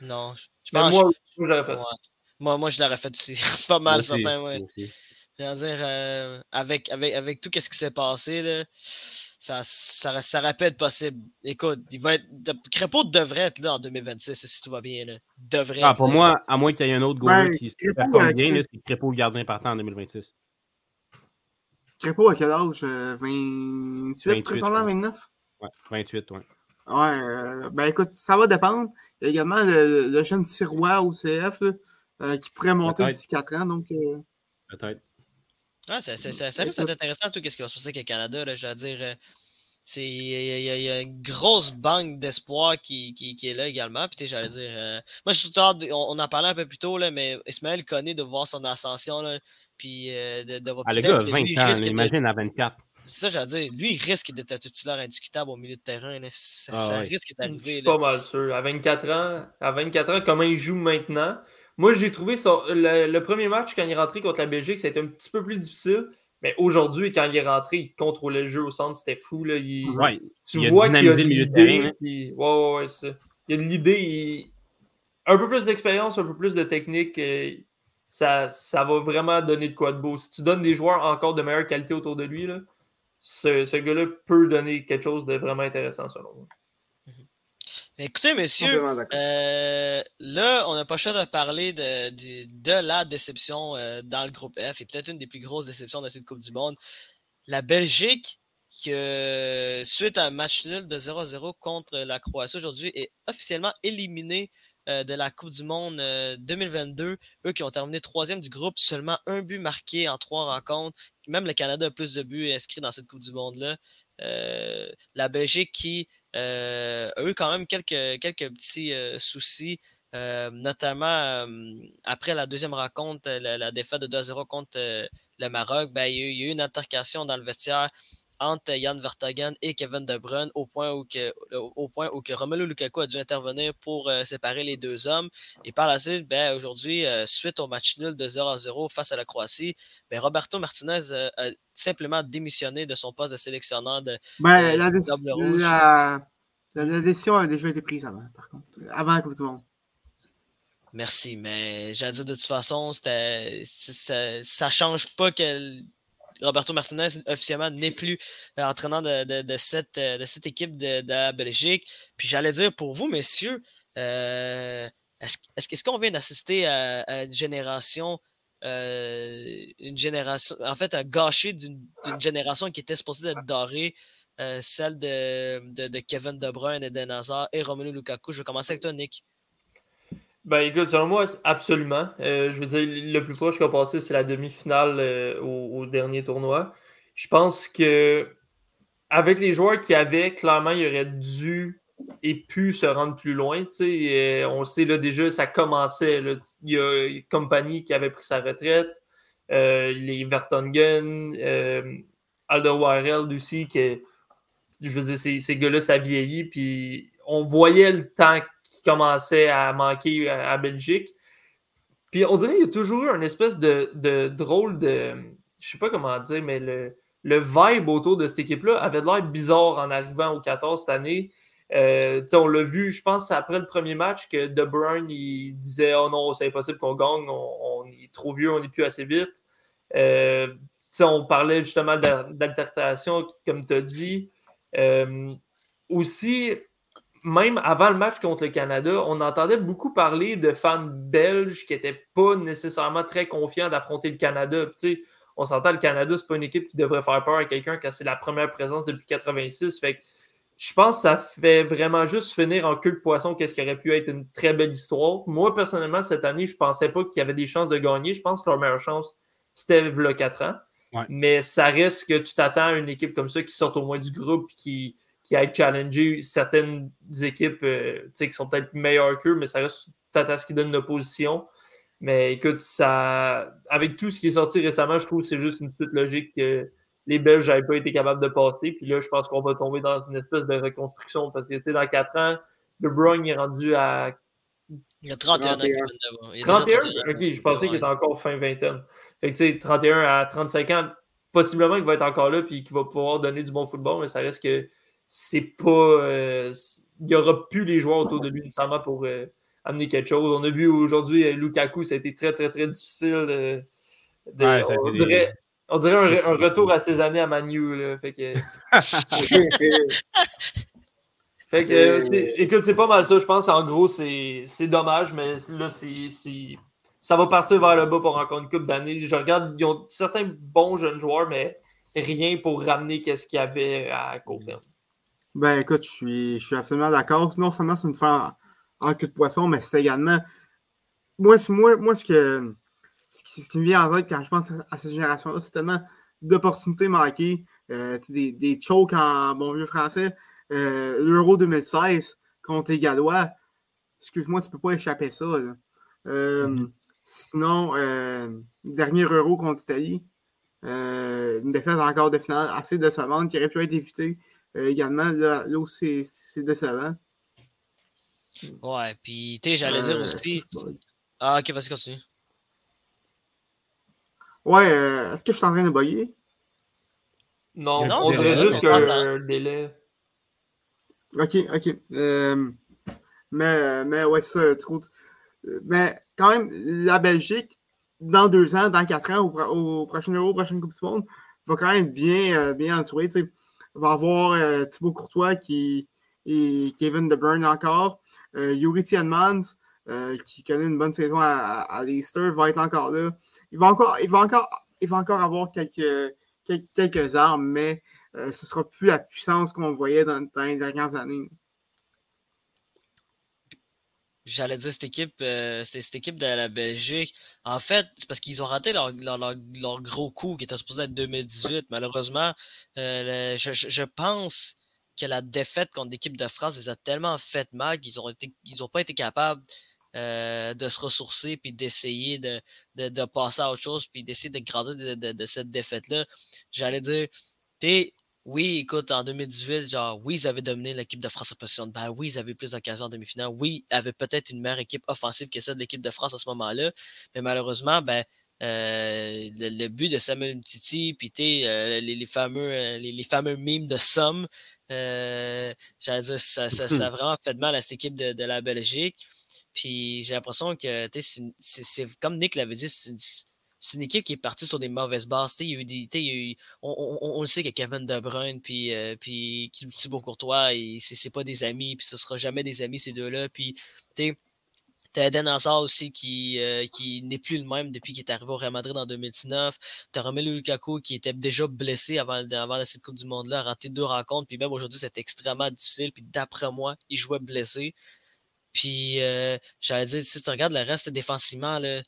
Non, je, pense moi, je, l'aurais fait. Moi, moi, je l'aurais fait aussi. *laughs* pas mal, certain. Ouais. Je veux dire, euh, avec, avec, avec tout ce qui s'est passé, là, ça, ça, ça aurait pu être possible. Écoute, il va être, Crépeau devrait être là en 2026 si tout va bien. Là. Devrait ah, être pour là. moi, à moins qu'il y ait un autre goaler Ouais, qui se performe bien, c'est Crépeau le gardien partant en 2026. Crépeau à quel âge euh, 28, 28, présentement ouais. 29 Ouais, 28, ouais. Ouais, euh, ben écoute, ça va dépendre. Il y a également le, le jeune Sirois au CF là, euh, qui pourrait monter d'ici 4 ans. Donc, euh, Peut-être. Ah, ça, ça, ça, ça risque d'être intéressant, tout ce qui va se passer avec le Canada. Là, je veux dire, c'est, il y, a- y y une grosse banque d'espoir qui, qui, qui est là également. Puis, j'allais dire, euh, moi, je suis tout hâte on, on en parlait un peu plus tôt, là, mais Ismaël connaît de voir son ascension. Là, puis, euh, de, de voir Ah, le gars a que 20 lui, il ans, imagine à 24. C'est ça, j'allais dire. Lui, il risque d'être un titulaire indiscutable au milieu de terrain. Là. Ça, Ah, ça risque Je d'arriver. suis là. pas mal sûr. À 24 ans, à 24 ans, comment il joue maintenant? Moi, j'ai trouvé son- le, le premier match quand il est rentré contre la Belgique, ça a été un petit peu plus difficile. Mais aujourd'hui, quand il est rentré, il contrôlait le jeu au centre, c'était fou. Là. Il- tu il vois qu'il y a de le milieu de l'idée. terrain, hein. puis- Ouais, ouais, ouais, c'est ça. Il y a de l'idée. il- Un peu plus d'expérience, un peu plus de technique. euh, Ça, ça va vraiment donner de quoi de beau. Si tu donnes des joueurs encore de meilleure qualité autour de lui, là, ce, ce gars-là peut donner quelque chose de vraiment intéressant selon moi. Mais Écoutez, messieurs. Euh, là, on n'a pas le choix de parler de, de, de la déception euh, dans le groupe F et peut-être une des plus grosses déceptions de cette Coupe du Monde. La Belgique, qui, euh, suite à un match nul de 0-0 contre la Croatie aujourd'hui, est officiellement éliminée euh, de la Coupe du Monde euh, 2022. Eux qui ont terminé troisième du groupe, seulement un but marqué en trois rencontres. Même le Canada a plus de buts inscrits dans cette Coupe du Monde-là. Euh, la Belgique qui euh, a eu quand même quelques, quelques petits euh, soucis, euh, notamment euh, après la deuxième rencontre, la, défaite de 2-0 contre euh, le Maroc. Ben, il y a eu une altercation dans le vestiaire entre Jan Vertonghen et Kevin De Bruyne au point où, que, au, point où que Romelu Lukaku a dû intervenir pour euh, séparer les deux hommes. Et par la suite, ben, aujourd'hui, euh, suite au match nul de 0-0 face à la Croatie, ben, Roberto Martinez euh, a simplement démissionné de son poste de sélectionneur de, Ben, la, Diable Rouge. la, la- la décision a déjà été prise avant, par contre. Avant du Monde. Merci, mais j'allais dire de toute façon, ça, ça change pas que Roberto Martinez officiellement n'est plus euh, entraîneur de, cette, équipe de, la Belgique. Puis j'allais dire pour vous, messieurs, euh, est-ce, est-ce qu'on vient d'assister à, une génération, euh, une génération, en fait, un gâchis d'une, génération qui était supposée être dorée, celle de, de, Kevin De Bruyne et de Nazar et Romelu Lukaku? Je vais commencer avec toi, Nick. Ben écoute, selon moi, absolument. Euh, je veux dire, le plus proche qu'on a passé, c'est la demi-finale euh, au, dernier tournoi. Je pense que avec les joueurs qu'il y avait, clairement, il aurait dû et pu se rendre plus loin. Euh, on sait là, déjà, ça commençait. là. Il y a Compagnie qui avait pris sa retraite, euh, les Vertonghen, euh, Alderweireld aussi, que je veux dire, ces, ces gars-là, ça vieillit, puis on voyait le temps qui commençait à manquer à, à Belgique. Puis on dirait qu'il y a toujours eu une espèce de, de drôle de. Je sais pas comment dire, mais le, le vibe autour de cette équipe-là avait l'air bizarre en arrivant au 14 cette année. Euh, on l'a vu, je pense, après le premier match que De Bruyne il disait Oh non, c'est impossible qu'on gagne, on, est trop vieux, on n'est plus assez vite. Euh, on parlait justement d'al- d'altercation, comme tu as dit. Euh, aussi, même avant le match contre le Canada, on entendait beaucoup parler de fans belges qui n'étaient pas nécessairement très confiants d'affronter le Canada. Puis, on s'entend, le Canada, c'est pas une équipe qui devrait faire peur à quelqu'un quand c'est la première présence depuis 86. Fait que je pense que ça fait vraiment juste finir en queue de poisson qu'est-ce qui aurait pu être une très belle histoire. Moi, personnellement, cette année, je pensais pas qu'il y avait des chances de gagner. Je pense que leur meilleure chance, c'était le 4 ans. Ouais. Mais ça reste que tu t'attends à une équipe comme ça qui sorte au moins du groupe et qui, qui aille challenger certaines équipes euh, qui sont peut-être meilleures qu'eux, mais ça reste peut-être à ce qui donne l'opposition. Mais écoute, ça, avec tout ce qui est sorti récemment, je trouve que c'est juste une suite logique que les Belges n'avaient pas été capables de passer. Puis là, je pense qu'on va tomber dans une espèce de reconstruction parce que dans 4 ans, De Bruyne est rendu à Il y a 31 ans, 31. Kevin De Bruyne. Il est déjà 31? 31 ans. Ok, je pensais qu'il était encore fin vingtaine. Fait que tu sais, 31 à 35 ans, possiblement qu'il va être encore là puis qu'il va pouvoir donner du bon football, mais ça reste que c'est pas. euh, il n'y aura plus les joueurs autour de lui nécessairement pour euh, amener quelque chose. On a vu aujourd'hui euh, Lukaku, ça a été très, très, très difficile de. Ouais, on des- dirait On dirait un, un, retour à ses années à Manu. Là. Fait que. *laughs* fait que, écoute, c'est pas mal ça. Je pense en gros, c'est dommage, mais là, c'est ça va partir vers le bas pour encore une coupe d'années. Je regarde, ils ont certains bons jeunes joueurs, mais rien pour ramener ce qu'il y avait à court terme. Ben écoute, je suis, je suis absolument d'accord. Non seulement c'est une fin en, queue de poisson, mais c'est également. Moi, moi, moi ce, que, ce, qui, me vient en tête quand je pense à, cette génération-là, c'est tellement d'opportunités manquées, euh, des, des chokes en bon vieux français. Euh, L'Euro 2016 contre les Gallois, excuse-moi, tu peux pas échapper ça. Euh, mm-hmm. Sinon, euh, dernier Euro contre l'Italie, une défaite encore de finale assez décevante qui aurait pu être évitée également, là, là aussi, c'est décevant. Ouais, puis, tu sais, j'allais dire euh, aussi. Ah, ok, vas-y, continue. Ouais, euh, est-ce que je suis en train de bugger? Non, non on dirait juste que délai. Ok, ok. mais, mais ouais, ça, tu comptes. Mais quand même, la Belgique, dans deux ans, dans quatre ans, au, au prochain Euro, au prochaine Coupe du Monde, va quand même bien, bien entourer. Tu sais va avoir euh, Thibaut Courtois qui, et Kevin De Bruyne encore. Euh, Yuri Tianmans, euh, qui connaît une bonne saison à, à, Leicester, va être encore là. Il va encore, il va encore, il va encore avoir quelques, quelques, armes, mais ce ne sera plus la puissance qu'on voyait dans, les dernières années. J'allais dire cette équipe, cette équipe de la Belgique. En fait, c'est parce qu'ils ont raté leur, gros coup qui était supposé être 2018. Malheureusement, je, pense que la défaite contre l'équipe de France les a tellement fait mal qu'ils n'ont ils ont pas été capables de se ressourcer puis d'essayer de, de, passer à autre chose puis d'essayer de grandir de, de cette défaite-là. J'allais dire, tu oui, écoute, en 2018, genre, oui, ils avaient dominé l'équipe de France en position de balle. Oui, ils avaient plus d'occasions en demi-finale. Oui, ils avaient peut-être une meilleure équipe offensive que celle de l'équipe de France à ce moment-là. Mais malheureusement, ben, euh, le, but de Samuel Titi, puis euh, les, les, fameux, euh, les, fameux mimes de Somme, j'allais dire, ça, ça, ça, a *laughs* vraiment fait de mal à cette équipe de, de la Belgique. Puis j'ai l'impression que c'est comme Nick l'avait dit, c'est une équipe qui est partie sur des mauvaises bases. Il y a eu des, on, on, on, le sait que Kevin De Bruyne puis, euh, puis Thibaut Courtois, c'est pas des amis, puis ce sera jamais des amis ces deux-là. Puis T'as Eden Hazard aussi qui, euh, qui n'est plus le même depuis qu'il est arrivé au Real Madrid en 2019. T'as Romelu Lukaku qui était déjà blessé avant, avant cette Coupe du Monde-là, a raté deux rencontres. Puis même aujourd'hui, c'était extrêmement difficile. Puis d'après moi, il jouait blessé. Puis euh, j'allais dire, si tu regardes le reste défensivement, là,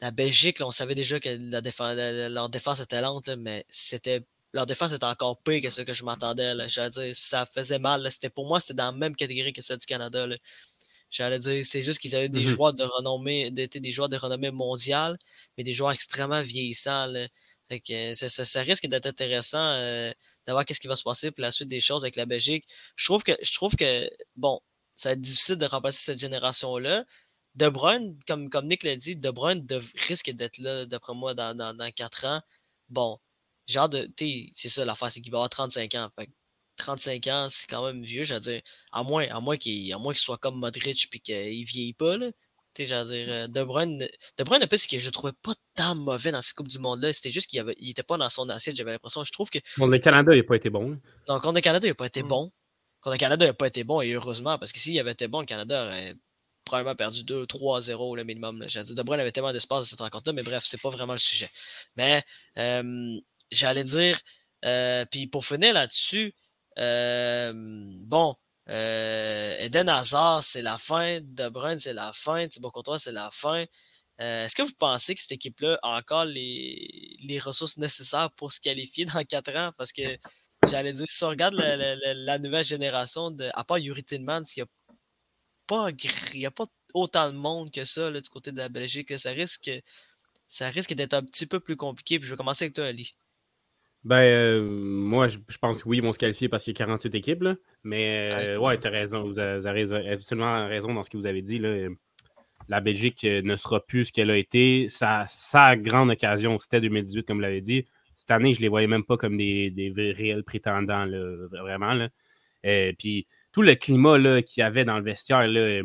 la Belgique, on savait déjà que la leur défense était lente, mais c'était leur défense était encore pire que ce que je m'attendais. J'allais dire, ça faisait mal. C'était pour moi, c'était dans la même catégorie que celle du Canada. J'allais dire, c'est juste qu'ils avaient des mm-hmm. joueurs de renommée, des joueurs de renommée mondiale, mais des joueurs extrêmement vieillissants. ça, risque d'être intéressant euh, d'avoir qu'est-ce qui va se passer pour la suite des choses avec la Belgique. Je trouve que, je trouve que bon, ça va être difficile de remplacer cette génération-là, de Bruyne, comme, comme Nick l'a dit, De Bruyne risque d'être là, d'après moi, dans, dans, 4 ans. Bon, genre de. C'est ça l'affaire, c'est qu'il va avoir 35 ans. 35 ans, c'est quand même vieux, j'allais dire. À moins, à moins qu'il soit comme Modric puis qu'il vieillit pas, là. J'allais dire, euh, De Bruyne, de Bruyne, un peu, c'est que je trouvais pas tant mauvais dans cette Coupe du Monde-là. C'était juste qu'il il était pas dans son assiette, j'avais l'impression. Je trouve que. Bon, le Canada, il n'a pas été bon. Donc, contre le Canada, il n'a pas été mm. bon. Contre le Canada, il n'a pas été bon, et heureusement, parce que s'il avait été bon, le Canada aurait probablement perdu 2-3-0 le minimum. De Bruyne avait tellement d'espace dans cette rencontre-là, mais bref, c'est pas vraiment le sujet. Mais j'allais dire, euh, puis pour finir là-dessus, bon, euh, Eden Hazard, c'est la fin. De Bruyne, c'est la fin. Thibaut Courtois, c'est la fin. Euh, est-ce que vous pensez que cette équipe-là a encore les, les, ressources nécessaires pour se qualifier dans 4 ans? Parce que j'allais dire, si on regarde la, nouvelle génération, de, à part Yuri Tillman, il y a pas, il n'y a pas autant de monde que ça du côté de la Belgique. Ça risque, ça risque d'être un petit peu plus compliqué. Puis je vais commencer avec toi, Ali. Ben, euh, moi, je, pense que oui, ils vont se qualifier parce qu'il y a 48 équipes. Là. Mais euh, ouais, tu as raison. Vous avez, absolument raison dans ce que vous avez dit. Là. La Belgique euh, ne sera plus ce qu'elle a été. Sa, sa grande occasion, c'était 2018, comme vous l'avez dit. Cette année, je ne les voyais même pas comme des, des réels prétendants, là, vraiment. Là. puis tout le climat qu'il y avait dans le vestiaire, là,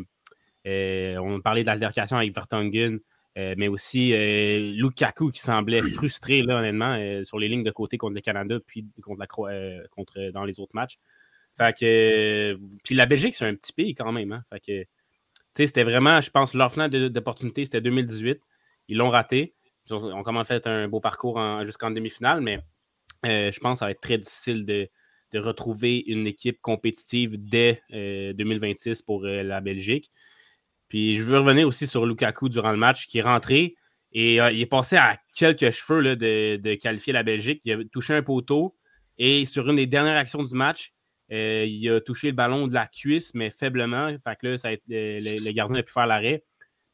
euh, on parlait d'altercation avec Vertonghen. Euh, mais aussi euh, Lukaku qui semblait *clears throat* frustré, là, honnêtement, euh, sur les lignes de côté contre le Canada, puis contre la contre, dans les autres matchs. Fait que. puis la Belgique, c'est un petit pays quand même. Hein? Fait que. C'était vraiment, je pense, leur fenêtre d'opportunité, c'était 2018. Ils l'ont raté. Ils ont, quand même fait un beau parcours jusqu'en demi-finale, mais je pense que ça va être très difficile de, de retrouver une équipe compétitive dès 2026 pour la Belgique. Puis je veux revenir aussi sur Lukaku durant le match qui est rentré et euh, il est passé à quelques cheveux de, qualifier la Belgique. Il a touché un poteau et sur une des dernières actions du match, euh, il a touché le ballon de la cuisse, mais faiblement. Fait que là, euh, le, gardien a pu faire l'arrêt.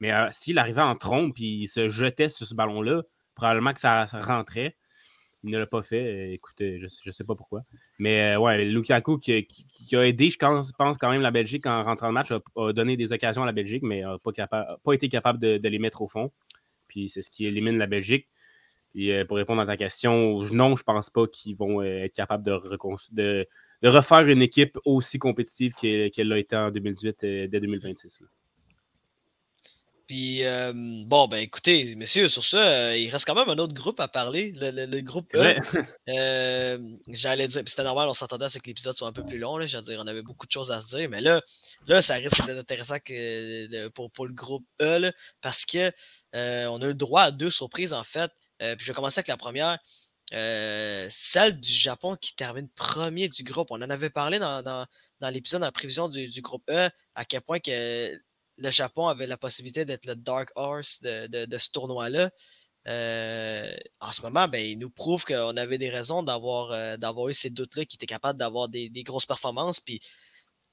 Mais s'il arrivait en trompe et il se jetait sur ce ballon-là, probablement que ça rentrait. Il ne l'a pas fait. Euh, écoutez, je ne sais pas pourquoi. Mais euh, ouais, Lukaku qui, qui, a aidé, je pense, quand même, la Belgique en rentrant le match, a, donné des occasions à la Belgique, mais n'a pas, pas été capable de, les mettre au fond. Puis c'est ce qui élimine la Belgique. Et euh, pour répondre à ta question, non, je pense pas qu'ils vont être capables de, refaire une équipe aussi compétitive qu'elle l'a été en 2018 dès 2026. Puis, euh, bon, ben écoutez, messieurs, sur ça, euh, il reste quand même un autre groupe à parler, le, groupe E. *laughs* Euh, j'allais dire, c'était normal, on s'entendait à ce que l'épisode soit un peu plus long, là, dire, on avait beaucoup de choses à se dire, mais là, là ça risque d'être intéressant que, pour, pour, le groupe E, parce que on a le droit à deux surprises, en fait. puis je vais commencer avec la première. celle du Japon qui termine premier du groupe. On en avait parlé dans, dans, dans l'épisode en prévision du, du, groupe E, à quel point que le Japon avait la possibilité d'être le Dark Horse de, ce tournoi-là. Euh, en ce moment, ben, il nous prouve qu'on avait des raisons d'avoir euh, eu ces doutes-là, qui étaient capables d'avoir des, grosses performances.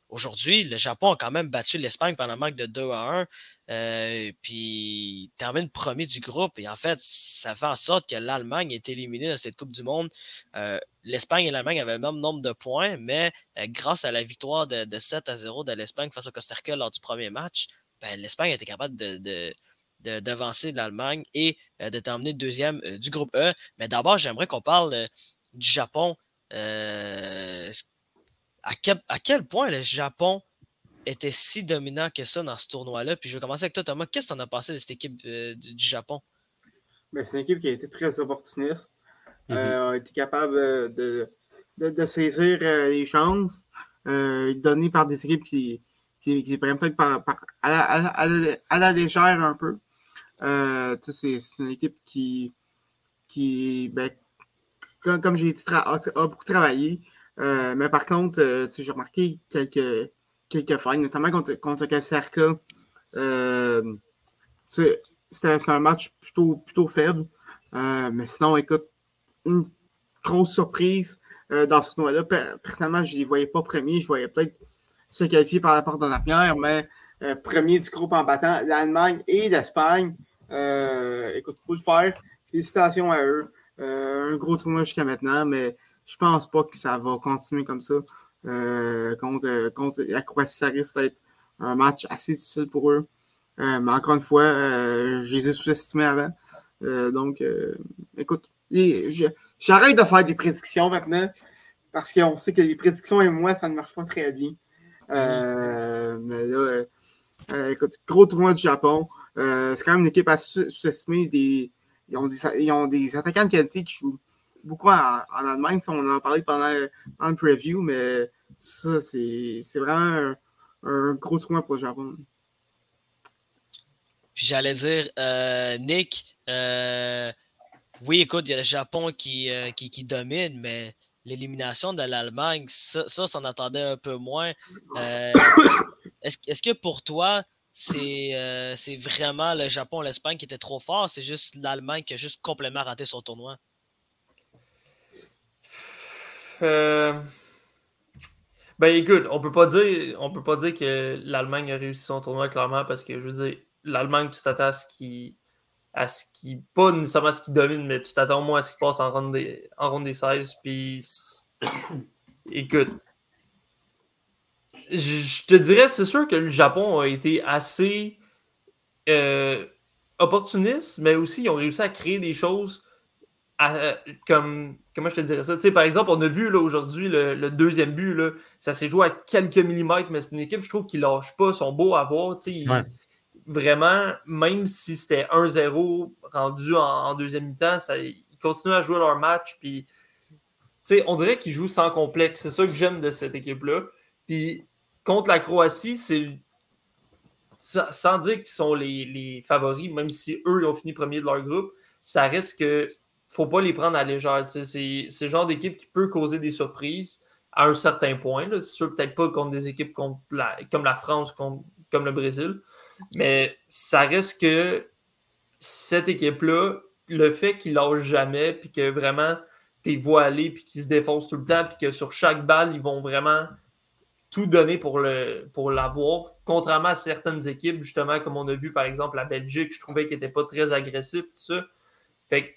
Aujourd'hui, le Japon a quand même battu l'Espagne pendant un match de 2 à 1. Euh, puis termine premier du groupe. Et en fait, ça fait en sorte que l'Allemagne est éliminée de cette Coupe du Monde. Euh, L'Espagne et l'Allemagne avaient le même nombre de points, mais euh, grâce à la victoire de, 7 à 0 de l'Espagne face au Costa Rica lors du premier match, ben, l'Espagne était capable de, d'avancer de, l'Allemagne et de terminer deuxième du groupe E. Mais d'abord, j'aimerais qu'on parle du Japon à quel, point le Japon était si dominant que ça dans ce tournoi-là? Puis je vais commencer avec toi, Thomas. Qu'est-ce que tu en as pensé de cette équipe euh, du, Japon? Ben, c'est une équipe qui a été très opportuniste. Elle mm-hmm. euh, a été capable euh, de, saisir les chances données par des équipes qui, qui, prennent peut-être à, la, légère un peu. c'est une équipe qui, qui ben, comme, j'ai dit, a, beaucoup travaillé. Euh, mais par contre, euh, j'ai remarqué quelques, quelques failles, notamment contre, contre euh, C'était un match plutôt, plutôt faible. mais sinon, écoute, une grosse surprise dans ce tournoi-là. Personnellement, je ne les voyais pas premiers. Je voyais peut-être se qualifier par la porte de la première, mais premier du groupe en battant l'Allemagne et l'Espagne. écoute, il faut le faire. Félicitations à eux. un gros tournoi jusqu'à maintenant, mais je pense pas que ça va continuer comme ça. Euh, contre, contre la Croatie, ça risque d'être un match assez difficile pour eux. Euh, mais encore une fois, euh, je les ai sous-estimés avant. donc, écoute, j'arrête de faire des prédictions maintenant parce qu'on sait que les prédictions et moi, ça ne marche pas très bien. mais là, écoute, gros tournoi du Japon. c'est quand même une équipe assez sous-estimée. Des, ils, ils ont des attaquants de qualité qui jouent beaucoup en, Allemagne. On en a parlé pendant, le preview, mais ça, c'est vraiment un, gros tournoi pour le Japon. Puis j'allais dire, euh, Nick, euh, oui, écoute, il y a le Japon qui, euh, domine, mais l'élimination de l'Allemagne, ça, ça s'en attendait un peu moins. *coughs* Est-ce que pour toi, c'est vraiment le Japon, l'Espagne qui était trop fort, c'est juste l'Allemagne qui a juste complètement raté son tournoi? Euh, ben écoute, on peut pas dire, on peut pas dire que l'Allemagne a réussi son tournoi clairement parce que je veux dire, l'Allemagne, tu t'attends à ce qui, à ce qui, pas nécessairement à ce qui domine, mais tu t'attends moins à ce qui passe en ronde des, en des 16. Puis *clears throat* écoute, je te dirais, c'est sûr que le Japon a été assez euh, opportuniste, mais aussi ils ont réussi à créer des choses comme comment je te dirais ça? par exemple, on a vu aujourd'hui le, deuxième but, ça s'est joué à quelques millimètres, mais c'est une équipe, je trouve, qui lâche pas, son beau à voir. vraiment, même si c'était 1-0 rendu en, deuxième mi-temps, ils continuent à jouer leur match. Puis, on dirait qu'ils jouent sans complexe. C'est ça que j'aime de cette équipe-là. Puis, contre la Croatie, c'est sans dire qu'ils sont les, favoris, même si eux ils ont fini premier de leur groupe, ça reste que faut pas les prendre à légère. C'est le genre d'équipe qui peut causer des surprises à un certain point. C'est sûr, peut-être pas contre des équipes comme la France, comme le Brésil. Mais ça reste que cette équipe-là, le fait qu'ils lâchent jamais, puis que vraiment t'es vois aller, puis qu'ils se défoncent tout le temps, puis que sur chaque balle, ils vont vraiment tout donner pour, le, pour l'avoir. Contrairement à certaines équipes, justement, comme on a vu par exemple la Belgique, je trouvais qu'ils n'étaient pas très agressifs, tout ça. Fait que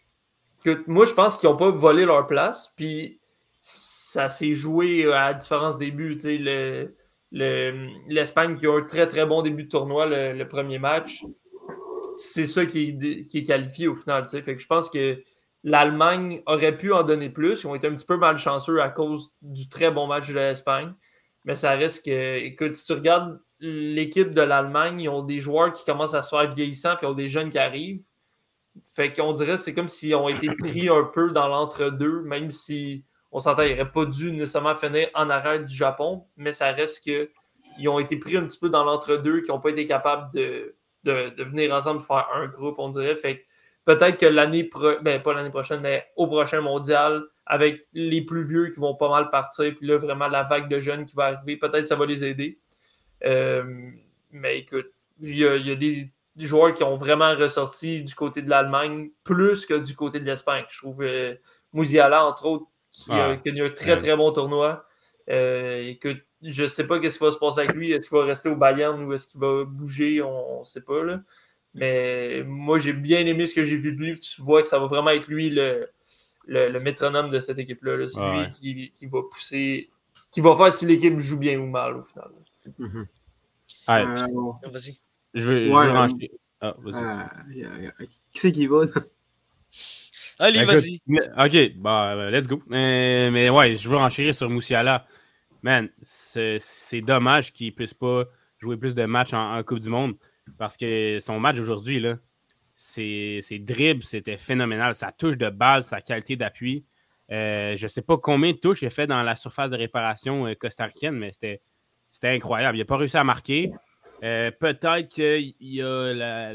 moi, je pense qu'ils n'ont pas volé leur place. Puis ça s'est joué à différence des buts. Le, l'Espagne qui a un très très bon début de tournoi le, premier match, c'est ça qui est, qualifié au final. Fait que je pense que l'Allemagne aurait pu en donner plus. Ils ont été un petit peu malchanceux à cause du très bon match de l'Espagne. Mais ça reste que, écoute, si tu regardes l'équipe de l'Allemagne, ils ont des joueurs qui commencent à se faire vieillissants, puis ils ont des jeunes qui arrivent. Fait qu'on dirait que c'est comme s'ils ont été pris un peu dans l'entre-deux, même si on s'entend, ils n'auraient pas dû nécessairement finir en arrêt du Japon, mais ça reste qu'ils ont été pris un petit peu dans l'entre-deux, qui n'ont pas été capables de, de, venir ensemble faire un groupe, on dirait. Fait peut-être que l'année, ben, pas l'année prochaine, mais au prochain mondial, avec les plus vieux qui vont pas mal partir, puis là, vraiment la vague de jeunes qui va arriver, peut-être ça va les aider. Euh, mais écoute, il y, a, des, joueurs qui ont vraiment ressorti du côté de l'Allemagne plus que du côté de l'Espagne. Je trouve euh, Mouziala, entre autres, qui a connu un très très bon tournoi. Euh, et que je ne sais pas ce qui va se passer avec lui. Est-ce qu'il va rester au Bayern ou est-ce qu'il va bouger? On ne sait pas. Là. Mais moi, j'ai bien aimé ce que j'ai vu de lui. Tu vois que ça va vraiment être lui le, le, métronome de cette équipe-là. C'est lui qui, qui, va pousser, qui va faire si l'équipe joue bien ou mal au final. Mm Vas-y. Je je vais Ah, vas-y. Euh, qui c'est qui va? *laughs* Allez, ben, vas-y. Ok, bah, let's go. Mais, mais ouais, je veux enchérir sur Moussiala. Man, c'est dommage qu'il ne puisse pas jouer plus de matchs en, Coupe du Monde parce que son match aujourd'hui, là, ses, dribbles, c'était phénoménal. Sa touche de balle, sa qualité d'appui. Euh, je ne sais pas combien de touches il a fait dans la surface de réparation euh, costaricaine, mais c'était incroyable. Il n'a pas réussi à marquer. Euh, peut-être qu'il a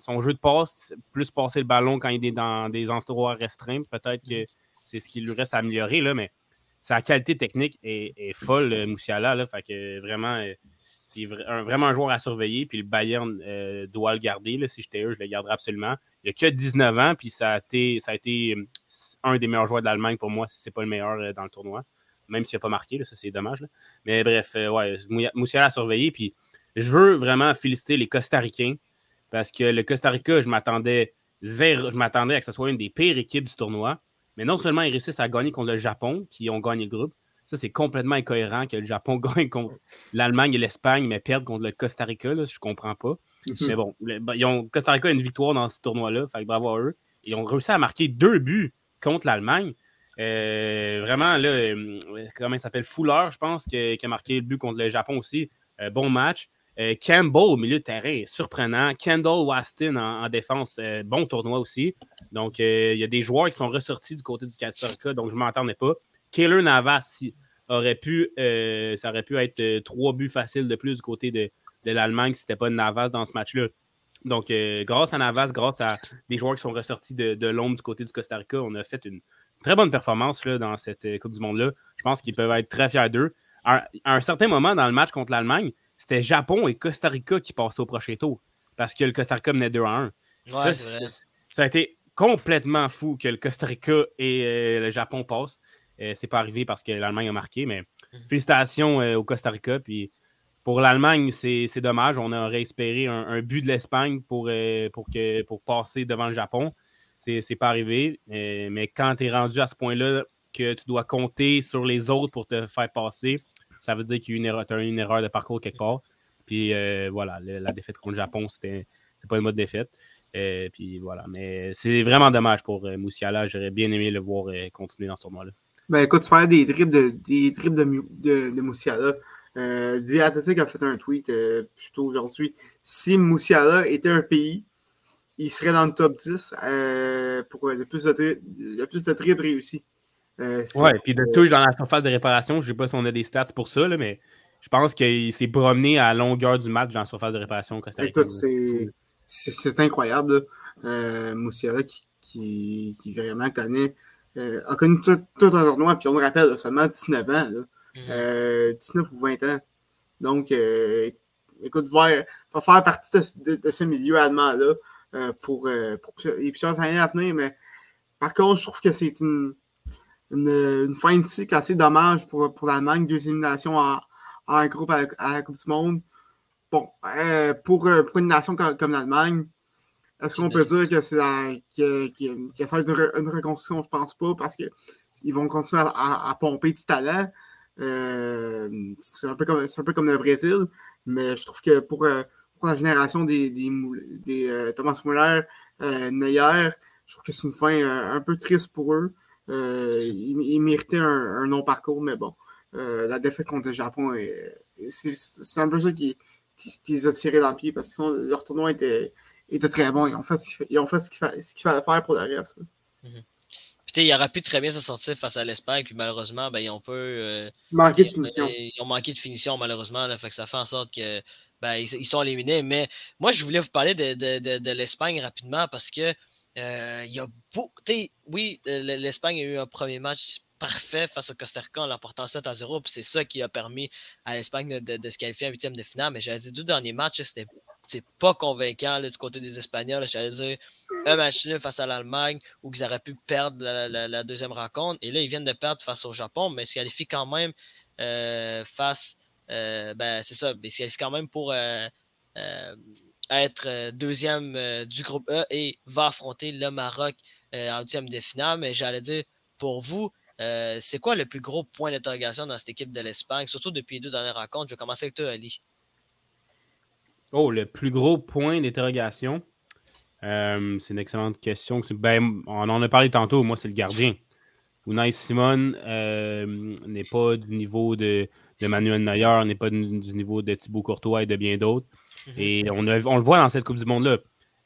son jeu de passe, plus passer le ballon quand il est dans des endroits restreints. Peut-être que c'est ce qui lui reste à améliorer, là, mais sa qualité technique est, folle, euh, Moussiala. Là, fait que vraiment, euh, c'est vraiment un joueur à surveiller. Puis le Bayern doit le garder. Là, si j'étais eux, je le garderais absolument. Il a que 19 ans, puis ça a été, ça a été un des meilleurs joueurs de l'Allemagne pour moi, si ce n'est pas le meilleur dans le tournoi. Même s'il n'a pas marqué, ça c'est dommage. Mais bref, ouais, Moussiala à surveiller. Puis je veux vraiment féliciter les Costaricains parce que le Costa Rica, je m'attendais je m'attendais à que ce soit une des pires équipes du tournoi. Mais non seulement ils réussissent à gagner contre le Japon, qui ont gagné le groupe, ça c'est complètement incohérent que le Japon *laughs* gagne contre l'Allemagne et l'Espagne, mais perdent contre le Costa Rica, là, je comprends pas. Mhm. Mais bon, ben, ils ont, Costa Rica a une victoire dans ce tournoi-là, fait bravo à eux. Ils ont réussi à marquer deux buts contre l'Allemagne. Euh, vraiment, là, euh, comment il s'appelle? Fuller, je pense, qui a, marqué le but contre le Japon aussi. Euh, bon match. Euh, Campbell au milieu de terrain, surprenant. Kendall Waston en, défense, euh, bon tournoi aussi. Donc, euh, il y a des joueurs qui sont ressortis du côté du Costa Rica, donc je ne m'entendais pas. Kaylor Navas aurait pu, ça aurait pu être trois buts faciles de plus du côté de, l'Allemagne si ce n'était pas Navas dans ce match-là. Donc, grâce à Navas, grâce à des joueurs qui sont ressortis de, l'ombre du côté du Costa Rica, on a fait une très bonne performance là, dans cette Coupe du Monde-là. Je pense qu'ils peuvent être très fiers d'eux. À, un certain moment dans le match contre l'Allemagne, c'était Japon et Costa Rica qui passaient au prochain tour parce que le Costa Rica menait 2 à 1. ça, a été complètement fou que le Costa Rica et euh, le Japon passent. Euh, c'est pas arrivé parce que l'Allemagne a marqué, mais mhm. félicitations euh, au Costa Rica. Puis pour l'Allemagne, c'est dommage. On aurait espéré un, but de l'Espagne pour, pour, pour passer devant le Japon. C'est pas arrivé. mais quand tu es rendu à ce point-là, que tu dois compter sur les autres pour te faire passer, ça veut dire qu'il y a une erreur, une erreur de parcours quelque part. Puis euh, voilà, la défaite contre le Japon, c'était pas une mode défaite. Euh, puis voilà, mais c'est vraiment dommage pour euh, Moussiala. J'aurais bien aimé le voir continuer dans ce tournoi-là. Ben écoute, tu parlais des tripes de, des tripes de, de, Moussiala. Euh, a fait un tweet euh, plutôt aujourd'hui. Si Moussiala était un pays, il serait dans le top 10 euh, pour le plus de, tri de triples réussis. Euh, Ouais, puis de touche dans la surface de réparation, je sais pas si on a des stats pour ça, là, mais je pense qu'il s'est promené à la longueur du match dans la surface de réparation. Costa Rica. Écoute, c'est- incroyable. Euh, Moussiala qui, qui, qui vraiment connaît, euh, a connu tout, tout un tournoi, puis on le rappelle, là, seulement 19 ans. là. Mhm. Euh, 19 ou 20 ans. Donc, euh, écoute, voir, faut faire partie de, de- de ce milieu allemand-là euh, pour, euh, pour les plusieurs années à venir. Mais par contre, je trouve que c'est une, une, fin de cycle assez dommage pour, pour l'Allemagne, deux éliminations en, en groupe à la, Coupe du Monde. Bon, euh, pour, euh, pour une nation comme, l'Allemagne, est-ce qu'on peut dire que, c'est que, ça va être une, re- une reconstruction? Je pense pas, parce qu'ils vont continuer à, pomper du talent. Euh, c'est un, peu comme- un peu comme le Brésil, mais je trouve que pour, euh, pour la génération des, des, Thomas Muller, Neuer, je trouve que c'est une fin un peu triste pour eux. Euh, ils, ils méritaient un, un non-parcours, mais bon, euh, la défaite contre le Japon, est- c'est un peu ça qui, qui, qui les a tirés dans le pied parce que sinon, leur tournoi était, était très bon. Ils ont fait, ce qu'il fa- ils ont fait ce qu'il fa- fallait faire pour le reste. Puis, tu sais, il aurait pu très bien se sortir face à l'Espagne, puis malheureusement, ben, ils ont peu. euh, Manquer de finition. ils ont manqué de finition, malheureusement. Là, fait que ça fait en sorte que ben, ils, ils sont éliminés. Mais moi, je voulais vous parler de, de, de, de l'Espagne rapidement parce que euh, il y a beaucoup. Oui, l'Espagne a eu un premier match parfait face au Costa Rica en l'emportant 7 à 0. Puis c'est ça qui a permis à l'Espagne de, se qualifier en huitième de finale. Mais j'allais dire, deux derniers matchs, c'était pas convaincant du côté des Espagnols. J'allais dire un match nul face à l'Allemagne où ils auraient pu perdre la, deuxième rencontre. Et là, ils viennent de perdre face au Japon, mais ils se qualifient quand même euh, face. euh, ben, c'est ça, ils se qualifient quand même pour être euh, deuxième euh, du groupe E et va affronter le Maroc euh, en huitième de finale. Mais j'allais dire, pour vous, c'est quoi le plus gros point d'interrogation dans cette équipe de l'Espagne, surtout depuis les deux dernières rencontres? Je vais commencer avec toi, Ali. Oh, le plus gros point d'interrogation? C'est une excellente question. Ben, on en a parlé tantôt. Moi, c'est le gardien. Unai Simon n'est pas du niveau de, de Manuel Neuer, n'est pas du, du niveau de Thibaut Courtois et de bien d'autres. *laughs* Et on, le voit dans cette Coupe du Monde-là.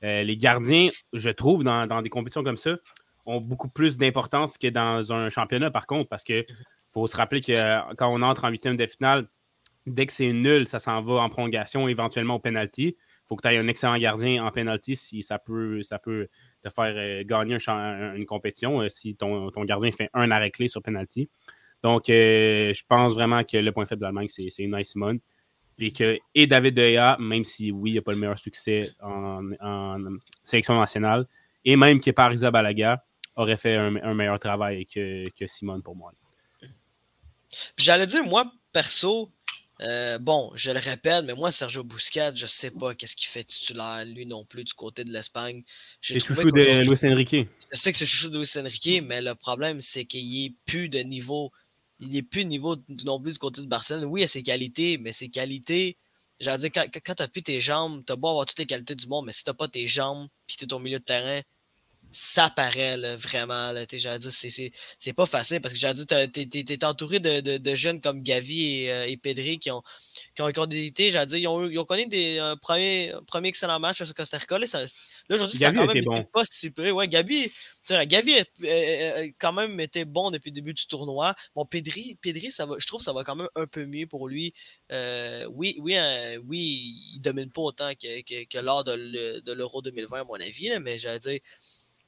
Euh, les gardiens, je trouve, dans, des compétitions comme ça, ont beaucoup plus d'importance que dans un championnat, par contre, parce que faut se rappeler que euh, quand on entre en huitième de finale, dès que c'est nul, ça s'en va en prolongation, éventuellement au penalty. Il faut que tu aies un excellent gardien en penalty si ça peut, te faire euh, gagner une compétition si ton, gardien fait un arrêt clé sur penalty. Donc, je pense vraiment que le point faible de l'Allemagne, c'est c'est Unai Puis que, et David De Gea, même si oui, il n'a pas le meilleur succès en, en sélection nationale, et même que Parisa Balaga aurait fait un, un meilleur travail que, que Simon pour moi. J'allais dire, moi, perso, euh, bon, je le répète, mais moi, Sergio Busquets, je sais pas qu'est-ce qu'il fait titulaire, lui non plus, du côté de l'Espagne. C'est chouchou de Luis Enrique. Je sais que c'est chouchou de Luis Enrique, mais le problème, c'est qu'il n'est plus de niveau. Il n'est plus de niveau non plus du côté de Barcelone. Oui, il a ses qualités, mais ses qualités. J'allais dire, quand, quand tu n'as plus tes jambes, tu as beau avoir toutes les qualités du monde, mais si tu n'as pas tes jambes puis tu es au milieu de terrain, ça paraît là, vraiment. Là, c'est- pas facile parce que t'as- t'es t'es- t'es entouré de, de- de jeunes comme Gavi et, euh, et Pedri qui ont, qui ont, qui ont été, j'allais dire, ils ont, ils ont connu des un premier, un premier excellent match face au Costa Rica. Là, aujourd'hui, ça a Gavi quand même été été bon. pas si près. Ouais, Gavi, tu Gavi a euh, euh, quand même été bon depuis le début du tournoi. Bon, Pedri, Pedri ça va, je trouve que ça va quand même un peu mieux pour lui. Euh, oui, oui, euh, oui, il domine pas autant que, que, que lors de le- de l'Euro 2020, à mon avis, là, mais j'allais dire,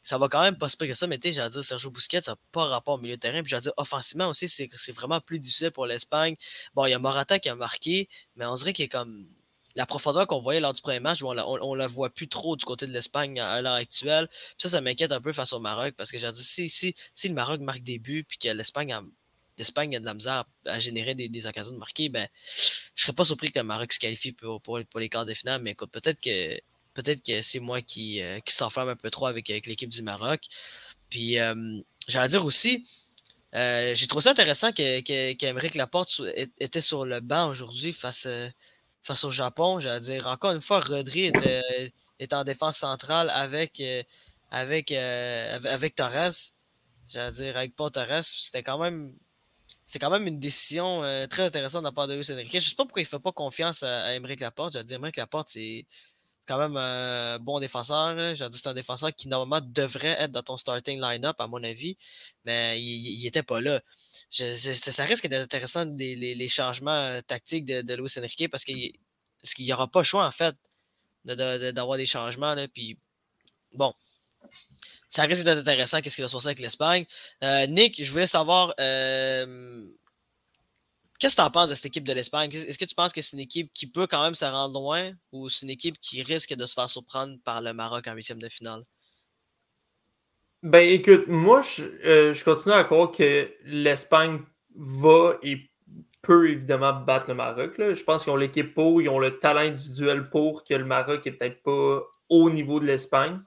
ça va quand même pas se que ça, mais tu sais, j'allais dire, Sergio Busquets, ça n'a pas rapport au milieu de terrain. Puis j'allais dire, offensivement aussi, c'est vraiment plus difficile pour l'Espagne. Bon, il y a Morata qui a marqué, mais on dirait qu'il comme. La profondeur qu'on voyait lors du premier match, on la, on, la voit plus trop du côté de l'Espagne à, l'heure actuelle. Puis ça, ça m'inquiète un peu face au Maroc, parce que si, si, si le Maroc marque des buts, puis que l'Espagne a, l'Espagne a de la misère à, à générer des, des occasions de marquer, ben, je serais pas surpris que le Maroc se qualifie pour, pour, pour les quarts de finale, mais écoute, peut-être que peut-être que c'est moi qui, euh, qui s'enferme un peu trop avec, avec l'équipe du Maroc. Puis, euh, j'allais dire aussi, euh, j'ai trouvé ça intéressant que, que, Laporte était sur le banc aujourd'hui face, euh, face au Japon. J'allais dire, encore une fois, Rodri est en défense centrale avec, avec, avec, Torres. J'allais dire, avec Paul Torres, c'était quand même c'est quand même une décision très intéressante de la part de Luis Enrique. Je ne sais pas pourquoi il ne fait pas confiance à, à Laporte. Je veux dire, Émeric Laporte, c'est quand même un bon défenseur. J'ai dit c'est un défenseur qui normalement devrait être dans ton starting line-up, à mon avis, mais il n'était pas là. ça risque d'être intéressant les, changements euh, tactiques de, de Luis Enrique parce qu'il n'y aura pas le choix en fait d'avoir des changements. Puis bon, ça risque d'être intéressant. Qu'est-ce qui va se passer avec l'Espagne? Euh, Nick, je voulais savoir euh, Qu'est-ce que tu en penses de cette équipe de l'Espagne? Est-ce que tu penses que c'est une équipe qui peut quand même se rendre loin ou c'est une équipe qui risque de se faire surprendre par le Maroc en huitième de finale? Ben écoute, moi je, euh, continue à croire que l'Espagne va et peut évidemment battre le Maroc. Je pense qu'ils ont l'équipe pour, ils ont le talent individuel pour, que le Maroc est peut-être pas au niveau de l'Espagne.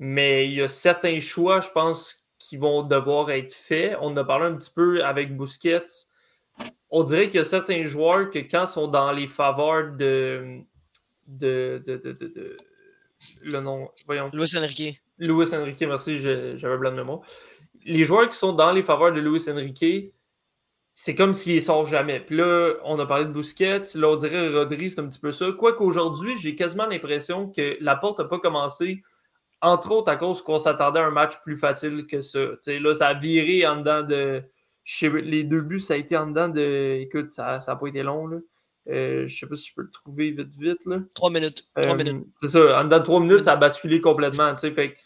Mais il y a certains choix, je pense, qui vont devoir être faits. On en a parlé un petit peu avec Busquets on dirait qu'il y a certains joueurs que quand ils sont dans les faveurs de. de, de, de, le nom. Voyons. Luis Enrique. Luis Enrique, merci, j'avais blanc de mot. Les joueurs qui sont dans les faveurs de Luis Enrique, c'est comme s'il ne sort jamais. Puis là, on a parlé de Busquets, là, on dirait Rodri, c'est un petit peu ça. Quoique aujourd'hui, j'ai quasiment l'impression que la porte n'a pas commencé, entre autres à cause qu'on s'attendait à un match plus facile que ça. là, ça a viré en dedans de les deux buts, ça a été en dedans de. Écoute, ça n'a pas été long. Là. Euh, je sais pas si je peux le trouver vite, vite. Là. Trois minutes. Trois euh, minutes. C'est ça. En dedans de trois minutes, ça a basculé complètement. Fait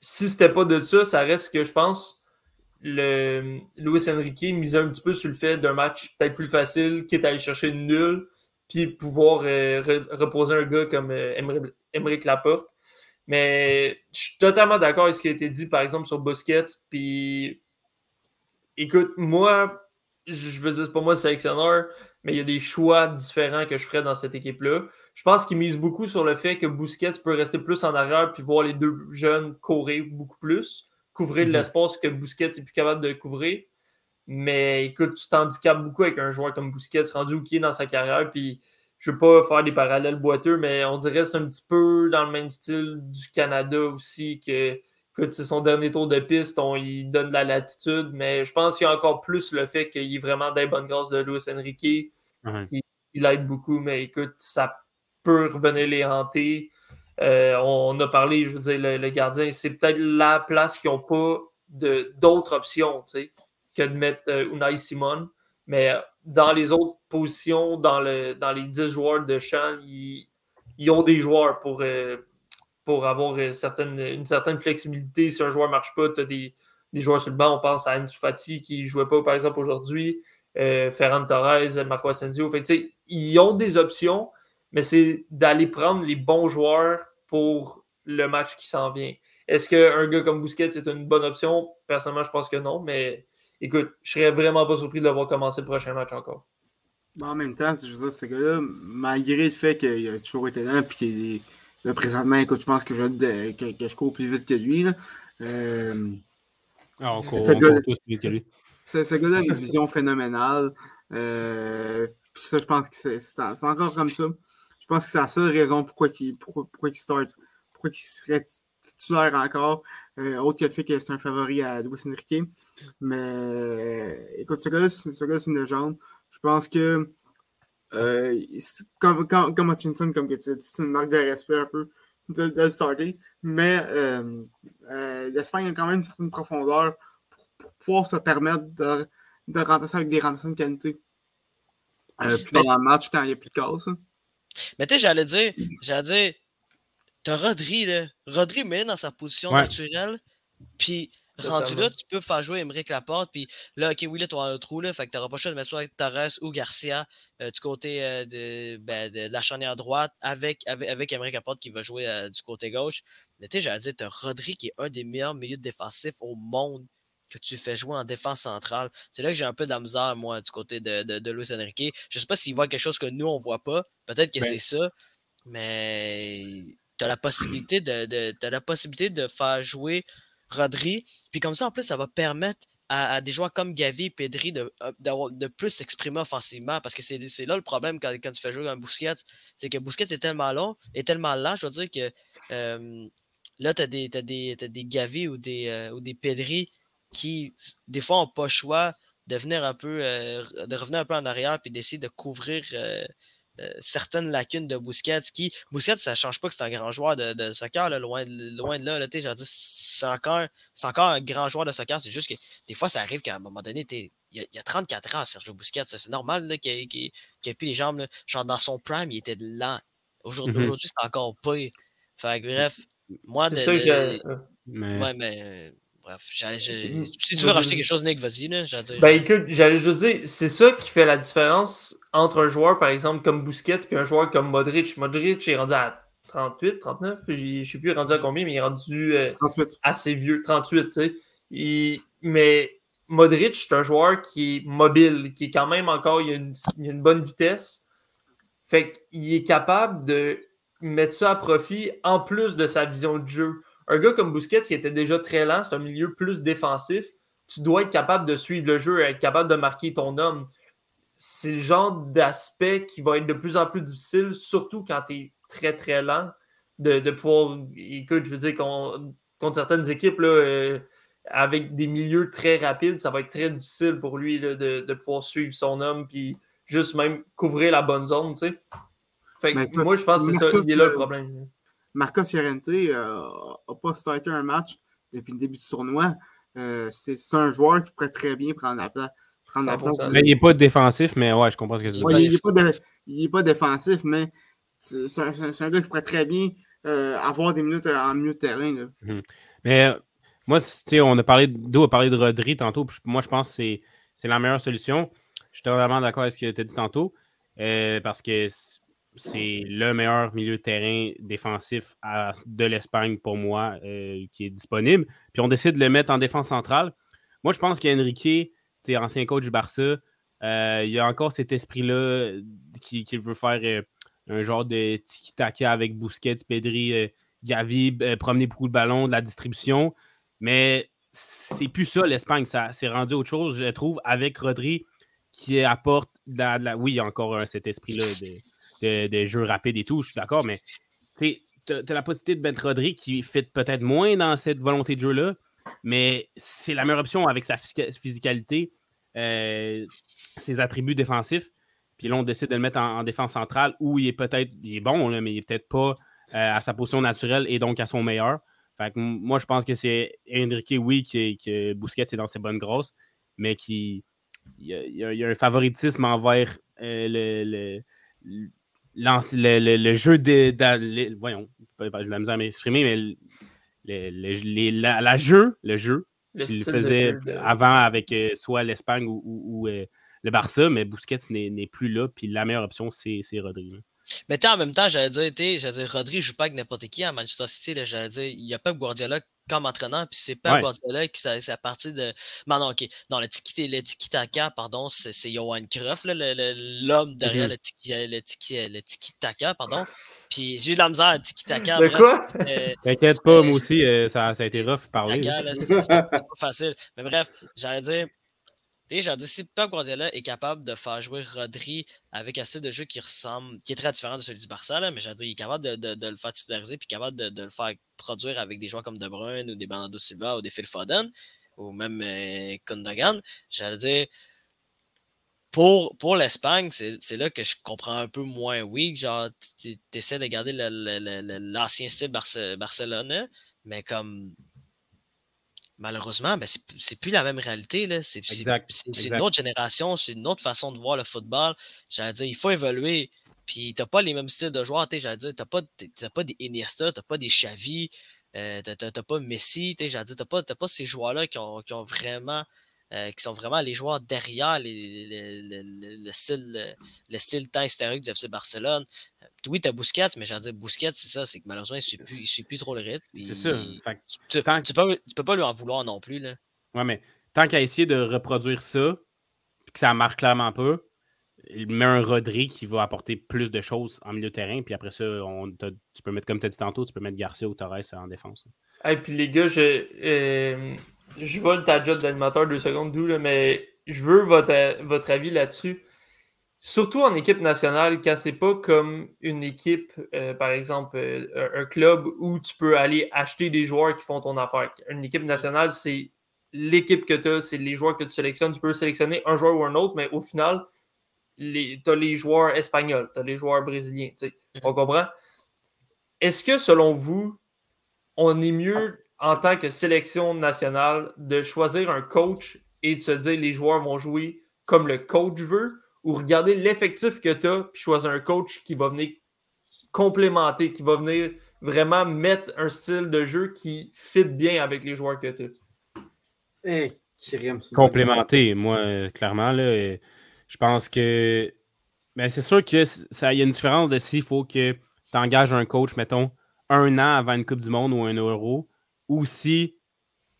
si c'était pas de ça, ça reste que je pense le Luis Enrique misait un petit peu sur le fait d'un match peut-être plus facile, quitte à aller chercher une nulle, puis pouvoir euh, reposer un gars comme Emmerich Laporte. Mais je suis totalement d'accord avec ce qui a été dit, par exemple, sur Busquets, puis écoute, moi, je veux dire, c'est pas moi le sélectionneur, mais il y a des choix différents que je ferais dans cette équipe-là. Je pense qu'ils misent beaucoup sur le fait que Busquets peut rester plus en arrière puis voir les deux jeunes courir beaucoup plus, couvrir mhm. l'espace que Busquets est plus capable de couvrir. Mais écoute, tu t'handicapes beaucoup avec un joueur comme Busquets rendu au dans sa carrière. Puis je ne veux pas faire des parallèles boiteux, mais on dirait que c'est un petit peu dans le même style du Canada aussi que c'est son dernier tour de piste, on il donne de la latitude, mais je pense qu'il y a encore plus le fait qu'il est vraiment des bonnes grâces de Luis Enrique. Il, aide beaucoup, mais écoute, ça peut revenir les hanter. Euh, on a parlé, je veux dire, le, gardien, c'est peut-être la place qui n'ont pas d'autres options que de mettre euh, Unai Simon. Mais dans les autres positions, dans, le, dans les 10 joueurs de champ, ils, ont des joueurs pour, euh, pour avoir une certaine, une certaine flexibilité. Si un joueur ne marche pas, tu as des, joueurs sur le banc. On pense à Ansu Fati qui ne jouait pas, par exemple, aujourd'hui. Euh, Ferran Torres, Marco Asensio. Ils ont des options, mais c'est d'aller prendre les bons joueurs pour le match qui s'en vient. Est-ce qu'un gars comme Bousquet, c'est une bonne option? Personnellement, je pense que non, mais écoute, je serais vraiment pas surpris de le voir commencer le prochain match encore. En même temps, je veux dire, ce gars-là, malgré le fait qu'il a toujours été là et qu'il Là, présentement, écoute, je pense que je, que, que je cours plus vite que lui. Là. Euh, ah, on court. Ce gars-là a une vision phénoménale. Euh, puis ça, je pense que c'est encore comme ça. Je pense que c'est la seule raison pourquoi il, pourquoi, pourquoi il start, pourquoi il serait titulaire encore, euh, autre que le fait que c'est un favori à Louis Enrique. Mais écoute, ce gars-là, c'est une légende. Je pense que euh, comme, comme, comme Hutchinson, comme que tu dis, c'est une marque de respect un peu de, de le starter. Mais euh, euh, l'Espagne a quand même une certaine profondeur pour, pouvoir se permettre de, de remplacer avec des remplaçants de qualité. puis dans le match, quand il n'y a plus de casse. Hein. Mais tu sais, j'allais dire, j'allais dire, t'as Rodri, là. Rodri met dans sa position naturelle. Puis Rendu là, tu peux faire jouer Emmerich Laporte. Puis là, ok, oui, là, tu as un trou, là. Fait que tu n'auras pas le choix de mettre soit Torres ou Garcia euh, du côté euh, ben, de, la charnière droite avec, avec, avec Laporte qui va jouer euh, du côté gauche. Mais tu sais, j'allais dire, tu as Rodri qui est un des meilleurs milieux défensifs au monde que tu fais jouer en défense centrale. C'est là que j'ai un peu de la misère, moi, du côté de, de, de Luis Enrique. Je sais pas s'il voit quelque chose que nous, on voit pas. Peut-être que c'est ça. Mais tu as la possibilité de, de, as la possibilité de faire jouer Rodri. Puis comme ça, en plus, ça va permettre à, des joueurs comme Gavi et Pedri de, de plus s'exprimer offensivement. Parce que c'est là le problème quand, tu fais jouer un Bousquet. C'est que Bousquet est tellement long et tellement lent. Je veux dire que là, tu as des, Gavi ou des, euh, ou des Pedri qui, des fois, n'ont pas le choix de venir un peu, euh, de revenir un peu en arrière puis d'essayer de couvrir euh, euh, certaines lacunes de Busquets. Qui, Busquets, ça ne change pas que c'est un grand joueur de, soccer, loin, loin de là. là c'est encore, encore un grand joueur de soccer. C'est juste que des fois, ça arrive qu'à un moment donné, il y, a, 34 ans, Sergio Busquets. C'est normal qu'il n'ait plus les jambes. Genre, dans son prime, il était lent. Mm-hmm. Aujourd'hui, c'est encore pas. Fait bref, moi, c'est ça que mais... Ouais, mais bref, si tu veux racheter quelque chose, Nick, vas-y. Ben écoute, j'allais juste dire, c'est ça qui fait la différence entre un joueur, par exemple, comme Busquets et un joueur comme Modric. Modric est rendu à 38, 39, je ne sais plus rendu à combien, mais il est rendu euh, assez vieux, 38, tu sais. Mais Modric, c'est un joueur qui est mobile, qui est quand même encore, il a une, il a une bonne vitesse. Fait qu'il est capable de mettre ça à profit en plus de sa vision de jeu un gars comme Busquets qui était déjà très lent, c'est un milieu plus défensif. Tu dois être capable de suivre le jeu, être capable de marquer ton homme. C'est le genre d'aspect qui va être de plus en plus difficile, surtout quand tu es très très lent, de, pouvoir. Écoute, je veux dire, contre certaines équipes, là, euh, avec des milieux très rapides, ça va être très difficile pour lui de, pouvoir suivre son homme puis juste même couvrir la bonne zone. Tu sais. Ben, moi, je pense que c'est ça, il est là le problème. Marcos Llorente n'a euh, pas starté un match depuis le début du tournoi. Euh, c'est un joueur qui pourrait très bien prendre la place. Mais il n'est pas défensif, mais ouais, je comprends ce que tu veux dire. il n'est pas, défensif, mais c'est un, gars qui pourrait très bien euh, avoir des minutes en milieu de terrain. Mhm. Mais moi, on a parlé, d'où a parlé de Rodri tantôt. Moi, je pense que c'est la meilleure solution. Je suis totalement d'accord avec ce que tu as dit tantôt. parce que c'est le meilleur milieu de terrain défensif de l'Espagne pour moi euh, qui est disponible. Puis on décide de le mettre en défense centrale. Moi, je pense qu'Enrique, ancien coach du Barça, euh, il y a encore cet esprit-là qu'il veut faire euh, un genre de tiki-taka avec Busquets, Pedri, Gavi, promener beaucoup de ballons, de la distribution. Mais c'est plus ça, l'Espagne. Ça s'est rendu autre chose, je trouve, avec Rodri qui apporte la, Oui, il y a encore cet esprit-là de de, jeux rapides et tout, je suis d'accord, mais tu as, la possibilité de mettre Rodri qui fit peut-être moins dans cette volonté de jeu-là, mais c'est la meilleure option avec sa physicalité, euh, ses attributs défensifs. Puis là, on décide de le mettre en, défense centrale où il est peut-être, il est bon, mais il est peut-être pas euh, à sa position naturelle et donc à son meilleur. Moi, je pense que c'est Enrique, oui, que, que Bousquet est dans ses bonnes grosses, mais qui il y, a, un favoritisme envers euh, le, le, jeu de, voyons, je la misère à m'exprimer, mais la, jeu, le jeu qu'il faisait avant avec euh, soit l'Espagne ou, euh, le Barça, mais Busquets n'est plus là, puis la meilleure option, c'est Rodri. Mais en même temps, j'allais dire, j'allais dire, Rodri joue pas avec n'importe qui à Manchester City. J'allais dire, il n'y a pas Guardiola comme entraîneur, puis c'est pas Guardiola qui c'est à partir de. Non, non, ok. Non, le tiki, le tiki taka, pardon, c'est Johan Cruyff, l'homme derrière mm -hmm. le, tiki, le, tiki, taka, pardon. Puis j'ai eu de la misère à tiki taka. De quoi? T'inquiète pas, moi aussi, euh, ça, ça, a été rough parler. C'est pas facile. Mais bref, j'allais dire Si Pep Guardiola est capable de faire jouer Rodri avec un style de jeu qui ressemble, qui est très différent de celui du Barça, mais dire, il est capable de, le faire titulariser puis capable de, le faire produire avec des joueurs comme De Bruyne ou des Bernardo Silva ou des Phil Foden ou même euh, Kundogan, pour, l'Espagne, c'est là que je comprends un peu moins oui. Genre, tu essaies de garder l'ancien style Barcelone, mais comme malheureusement, ben, c'est plus la même réalité. C'est une autre génération, c'est une autre façon de voir le football. J'allais dire, il faut évoluer. Puis t'as pas les mêmes styles de joueurs. J'allais dire, t'as pas, pas des Iniesta, t'as pas des Xavi, euh, t'as pas Messi. J'allais dire, t'as pas, pas ces joueurs-là qui ont, qui ont vraiment euh, qui sont vraiment les joueurs derrière le, style, le style temps historique du FC Barcelone. Oui, tu as Busquets, mais j'ai dire Busquets, c'est ça, c'est que malheureusement, il ne suit, suit, plus trop le rythme. C'est ça. tu, ne peux, peux, pas lui en vouloir non plus. Là. Ouais, mais tant qu'à essayer de reproduire ça, puis que ça marche clairement pas, il met un Rodri qui va apporter plus de choses en milieu de terrain. Puis après ça, on, tu peux mettre, comme tu as dit tantôt, tu peux mettre Garcia ou Torres en défense. Et puis les gars, je, euh, je vole ta job d'animateur deux secondes, d'où, mais je veux votre, votre avis là-dessus. Surtout en équipe nationale, quand c'est pas comme une équipe, euh, par exemple, euh, un club où tu peux aller acheter des joueurs qui font ton affaire. Une équipe nationale, c'est l'équipe que tu as, c'est les joueurs que tu sélectionnes. Tu peux sélectionner un joueur ou un autre, mais au final, tu as les joueurs espagnols, tu as les joueurs brésiliens. Mhm. On comprend? Est-ce que selon vous, on est mieux en tant que sélection nationale de choisir un coach et de se dire les joueurs vont jouer comme le coach veut ou regarder l'effectif que tu as puis choisir un coach qui va venir complémenter, qui va venir vraiment mettre un style de jeu qui fit bien avec les joueurs que tu as? Eh, complémenter, moi, clairement, là, je pense que ben, c'est sûr qu'il y a une différence de s'il faut que tu engages un coach, mettons, un an avant une Coupe du Monde ou un Euro, ou si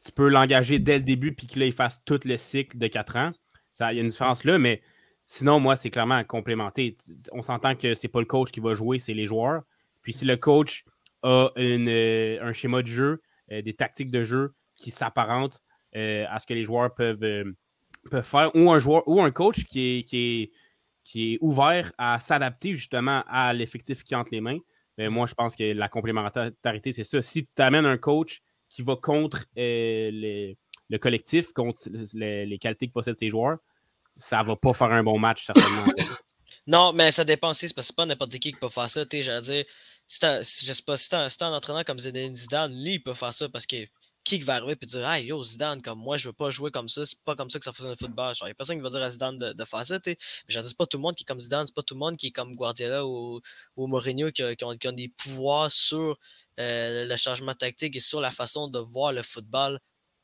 tu peux l'engager dès le début puis qu'il fasse tout le cycle de quatre ans. Il y a une différence là, mais sinon, moi, c'est clairement complémenté. On s'entend que c'est pas le coach qui va jouer, c'est les joueurs. Puis si le coach a euh, un schéma de jeu, euh, des tactiques de jeu qui s'apparentent euh, à ce que les joueurs peuvent, peuvent faire, ou un joueur ou un coach qui est, qui qui ouvert à s'adapter justement à l'effectif qui entre les mains. Ben, moi, je pense que la complémentarité, c'est ça. Si tu amènes un coach qui va contre le collectif, contre les, qualités que possèdent ses joueurs, ça va pas faire un bon match, certainement. *laughs* non, mais ça dépend aussi, parce que c'est pas n'importe qui qui peut faire ça. J'allais dire, si, je sais pas, si t'as un entraîneur comme Zidane, lui, il peut faire ça parce que qui va arriver et dire Hey yo, Zidane, comme moi, je veux pas jouer comme ça, c'est pas comme ça que ça fonctionne le football. il n'y a personne qui va dire à Zidane de, faire ça, Mais je dis pas tout le monde qui est comme Zidane, c'est pas tout le monde qui est comme Guardiola ou, ou Mourinho qui, ont, des pouvoirs sur euh, le changement tactique et sur la façon de voir le football.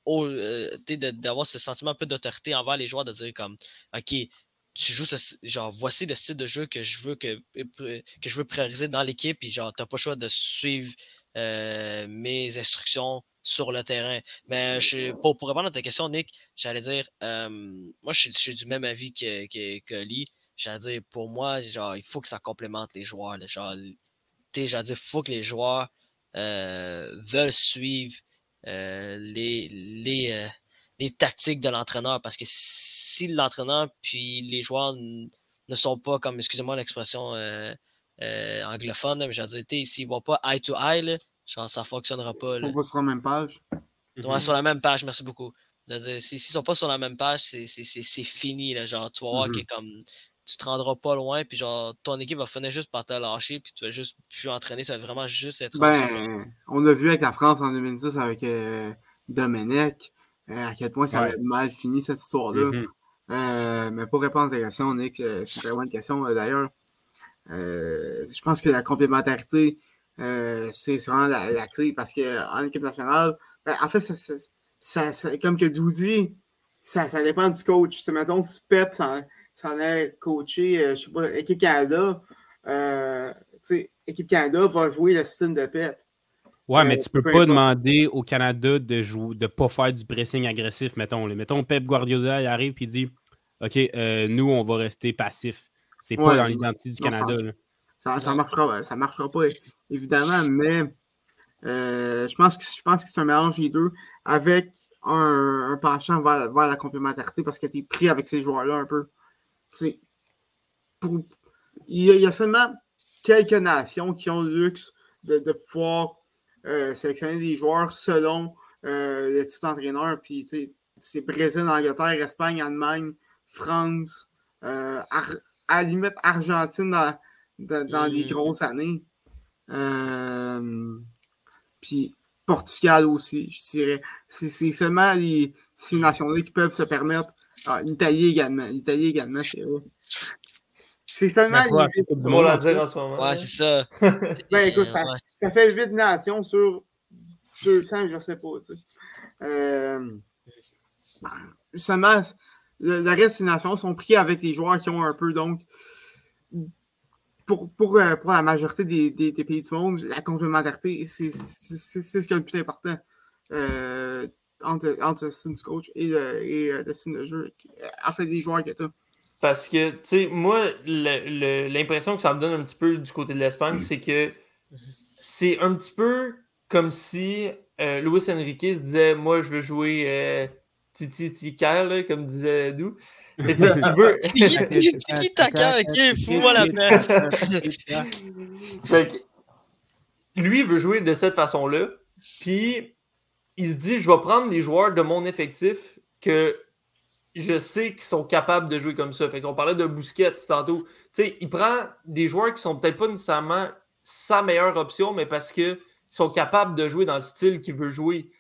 Euh, d'avoir ce sentiment un peu d'autorité envers les joueurs, de dire comme OK, tu joues ce, genre voici le style de jeu que je veux que, que je veux prioriser dans l'équipe et genre t'as pas le choix de suivre euh, mes instructions sur le terrain. Mais je, pour, répondre à ta question, Nick, j'allais dire euh, moi je suis, du même avis que, que, que Lee. J'allais dire pour moi, genre, il faut que ça complémente les joueurs. genre, j'allais dire, il faut que les joueurs euh, veulent suivre les, les, les tactiques de l'entraîneur parce que si l'entraîneur puis les joueurs ne sont pas comme, excusez-moi l'expression euh, euh, anglophone, mais j'ai dit, s'ils ne vont pas eye to eye, genre, ça ne fonctionnera pas. Ils ne sont pas sur la même page. Ouais, sur la même Page, merci beaucoup. S'ils ne sont pas sur la même page, c'est fini. Là, genre, tu vas voir que mm-hmm. comme tu te rendras pas loin, puis genre, ton équipe va finir juste par te lâcher, puis tu vas juste plus entraîner, ça va vraiment juste être. Ben, on a vu avec la France en 2010 avec euh, Domenech, à quel point ça avait mal fini cette histoire-là. Mm-hmm. Euh, mais pour répondre à ta question, Nick, euh, c'est vraiment une question euh, d'ailleurs. je pense que la complémentarité, c'est vraiment la, clé parce qu'en équipe nationale, ben, en fait, ça, comme que Doudi, ça, ça dépend du coach. Tu mettons, si Pep s'en est coaché, je sais pas, équipe Canada, équipe Canada va jouer le système de Pep. Ouais, mais tu peux pas demander au Canada de ne de pas faire du pressing agressif, mettons. Mettons, Pep Guardiola il arrive et dit OK, euh, nous, on va rester passif. C'est pas dans l'identité du Canada. Ça, ça, marchera, ça marchera pas, évidemment, mais euh, je pense que je pense que c'est un mélange des deux avec un, penchant vers, la complémentarité parce que tu es pris avec ces joueurs-là un peu. Pour, il, y a, seulement quelques nations qui ont le luxe de, de pouvoir euh, sélectionner des joueurs selon le type d'entraîneur. Puis, c'est Brésil, Angleterre, Espagne, Allemagne, France, euh, à la limite Argentine dans, les grosses années. Euh, puis Portugal aussi, je dirais. C'est seulement les, ces nations-là qui peuvent se permettre. Ah, L'Italie également. L'Italie également, c'est vrai. C'est seulement. Les... Pour la dire en ce moment. Ouais, c'est ça. *laughs* ben écoute, ça, ça, fait 8 nations sur 200, je sais pas. Tu sais. Euh, seulement, le, reste des nations sont pris avec les joueurs qui ont un peu. Donc, pour, pour, euh, pour la majorité des, des, pays du monde, la complémentarité, c'est ce qui est le plus important euh, entre, entre le style du coach et le, et euh, le style de jeu. En fait, des joueurs que tu Parce que, tu sais, moi, l'impression que ça me donne un petit peu du côté de l'Espagne, c'est que c'est un petit peu comme si Luis Enrique se disait Moi, je veux jouer Titi Tika, comme disait nous. Tiki Taka, ok, fous-moi la paix? *laughs* lui, il veut jouer de cette façon-là. Puis, il se dit je vais prendre les joueurs de mon effectif que je sais qu'ils sont capables de jouer comme ça. Fait qu'on parlait de Bousquet tantôt. Tu sais, il prend des joueurs qui sont peut-être pas nécessairement sa meilleure option, mais parce qu'ils sont capables de jouer dans le style qu'il veut jouer.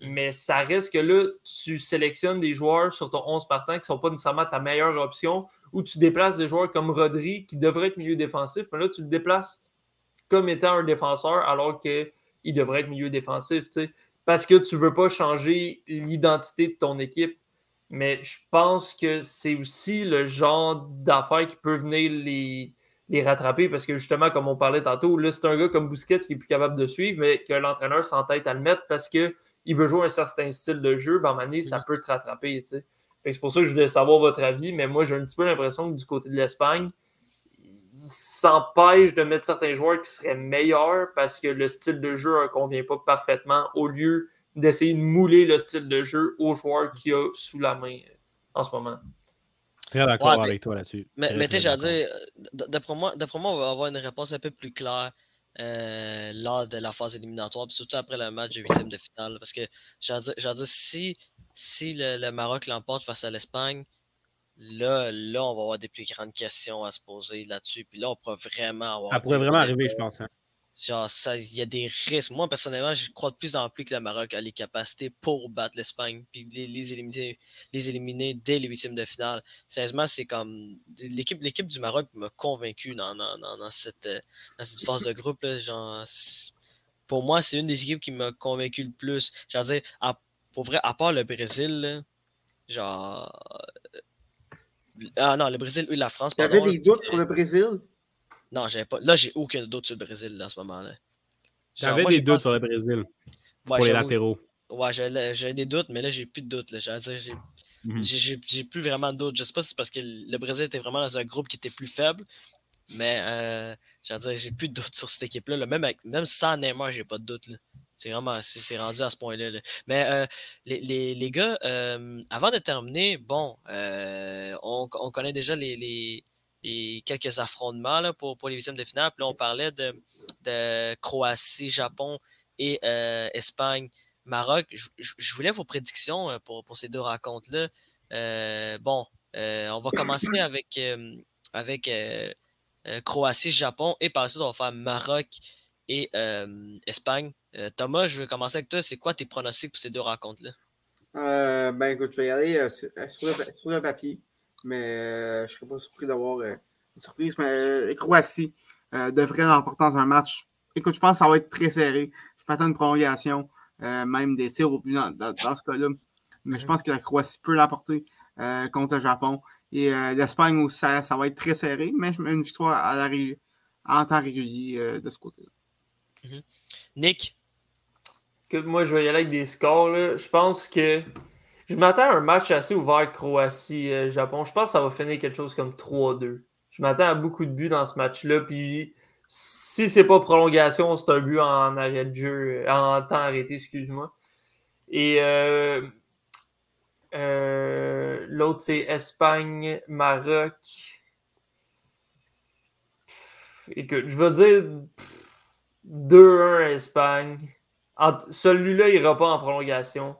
Mais ça reste que là, tu sélectionnes des joueurs sur ton 11 partant qui ne sont pas nécessairement ta meilleure option, ou tu déplaces des joueurs comme Rodri qui devrait être milieu défensif, mais là, tu le déplaces comme étant un défenseur alors qu'il devrait être milieu défensif, parce que tu ne veux pas changer l'identité de ton équipe. Mais je pense que c'est aussi le genre d'affaires qui peut venir les, les rattraper parce que justement, comme on parlait tantôt, là, c'est un gars comme Busquets qui est plus capable de suivre, mais que l'entraîneur s'entête à le mettre parce qu'il veut jouer un certain style de jeu, ben, un ça peut te rattraper. C'est pour ça que je voulais savoir votre avis, mais moi, j'ai un petit peu l'impression que du côté de l'Espagne, s'empêche de mettre certains joueurs qui seraient meilleurs parce que le style de jeu ne convient pas parfaitement au lieu d'essayer de mouler le style de jeu aux joueurs qu'il a sous la main en ce moment. Très d'accord avec toi là-dessus. Mais, mais tu sais, dire, d'après moi, moi, on va avoir une réponse un peu plus claire euh, lors de la phase éliminatoire, surtout après le match de huitième de finale. Parce que, j'ai dire, si, si le, Maroc l'emporte face à l'Espagne, là, là, on va avoir des plus grandes questions à se poser là-dessus. Puis là, on pourrait vraiment avoir. Ça pourrait vraiment arriver, je pense. Hein. Genre, il y a des risques. Moi, personnellement, je crois de plus en plus que le Maroc a les capacités pour battre l'Espagne puis les, les, éliminer, les éliminer dès les huitièmes de finale. Sérieusement, c'est comme. L'équipe, l'équipe du Maroc m'a convaincu dans, dans, dans, cette, dans cette phase de groupe. Genre, pour moi, c'est une des équipes qui m'a convaincu le plus. Genre, dire, à, pour vrai, à part le Brésil, genre. Ah non, le Brésil, oui, la France. Tu avais des doutes sur le Brésil? Non, j'avais pas. Là, j'ai aucun doute sur le Brésil dans ce moment-là. J'avais des doutes sur le Brésil. pour les latéraux. Ouais, j'avais des doutes, mais là, j'ai plus de doutes. Mhm. J'ai plus vraiment de doutes. Je sais pas si c'est parce que le Brésil était vraiment dans un groupe qui était plus faible. Mais euh, j'ai plus de doutes sur cette équipe-là. Même, même sans Neymar, j'ai pas de doute. C'est vraiment c'est rendu à ce point-là. Mais euh, les, les, les, gars, euh, avant de terminer, bon, euh, on, on, connaît déjà les, les, quelques affrontements là, pour, pour les huitièmes de finale. Puis là, on parlait de, de Croatie, Japon et Espagne, Maroc. Je, voulais vos prédictions pour, pour ces deux rencontres-là. Bon, on va commencer avec, avec Croatie, Japon et par la suite, on va faire Maroc et Espagne. Thomas, je vais commencer avec toi. C'est quoi tes pronostics pour ces deux rencontres-là? ben écoute, je vais y aller sur, sur le papier mais euh, je ne serais pas surpris d'avoir euh, une surprise. Mais euh, Croatie devrait l'emporter dans un match. Écoute, je pense que ça va être très serré. Je m'attends une prolongation, même des tirs au but dans, ce cas-là. Mais je pense que la Croatie peut l'emporter contre le Japon. Et l'Espagne aussi, ça, va être très serré, mais je mets une victoire à la, en temps régulier de ce côté-là. Mm-hmm. Nick? Moi, je vais y aller avec des scores. Je pense que je m'attends à un match assez ouvert Croatie-Japon. Je pense que ça va finir quelque chose comme 3-2. Je m'attends à beaucoup de buts dans ce match-là. Puis si c'est pas prolongation, c'est un but en arrêt de jeu, en temps arrêté, excuse-moi. Et euh, euh, l'autre, c'est Espagne-Maroc. Écoute, je vais dire 2-1 Espagne. Celui-là, il ira pas en prolongation.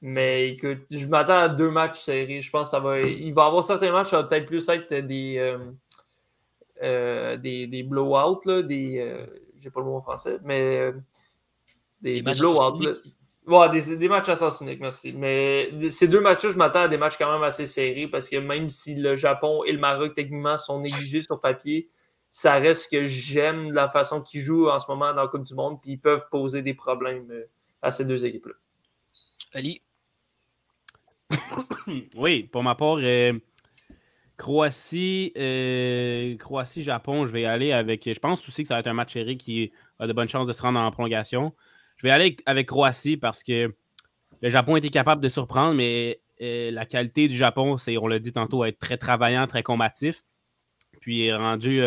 Mais écoute, je m'attends à deux matchs serrés. Je pense que ça va. Il va y avoir certains matchs, ça va peut-être plus être des, euh, euh, des, des blowouts, là, des. Euh, j'ai pas le mot en français, mais des, des, blowouts. Ouais, des, des, matchs à sens unique, merci. Mais ces deux matchs-là, je m'attends à des matchs quand même assez serrés parce que même si le Japon et le Maroc, techniquement, sont négligés sur papier, ça reste que j'aime la façon qu'ils jouent en ce moment dans la Coupe du Monde, puis ils peuvent poser des problèmes à ces deux équipes-là. Ali? *coughs* oui, pour ma part, euh, Croatie, euh, Croatie, Japon, je vais aller avec. Je pense aussi que ça va être un match serré qui a de bonnes chances de se rendre en prolongation. Je vais aller avec, Croatie parce que le Japon était capable de surprendre, mais euh, la qualité du Japon, c'est, on l'a dit tantôt, être très travaillant, très combatif. Puis est rendu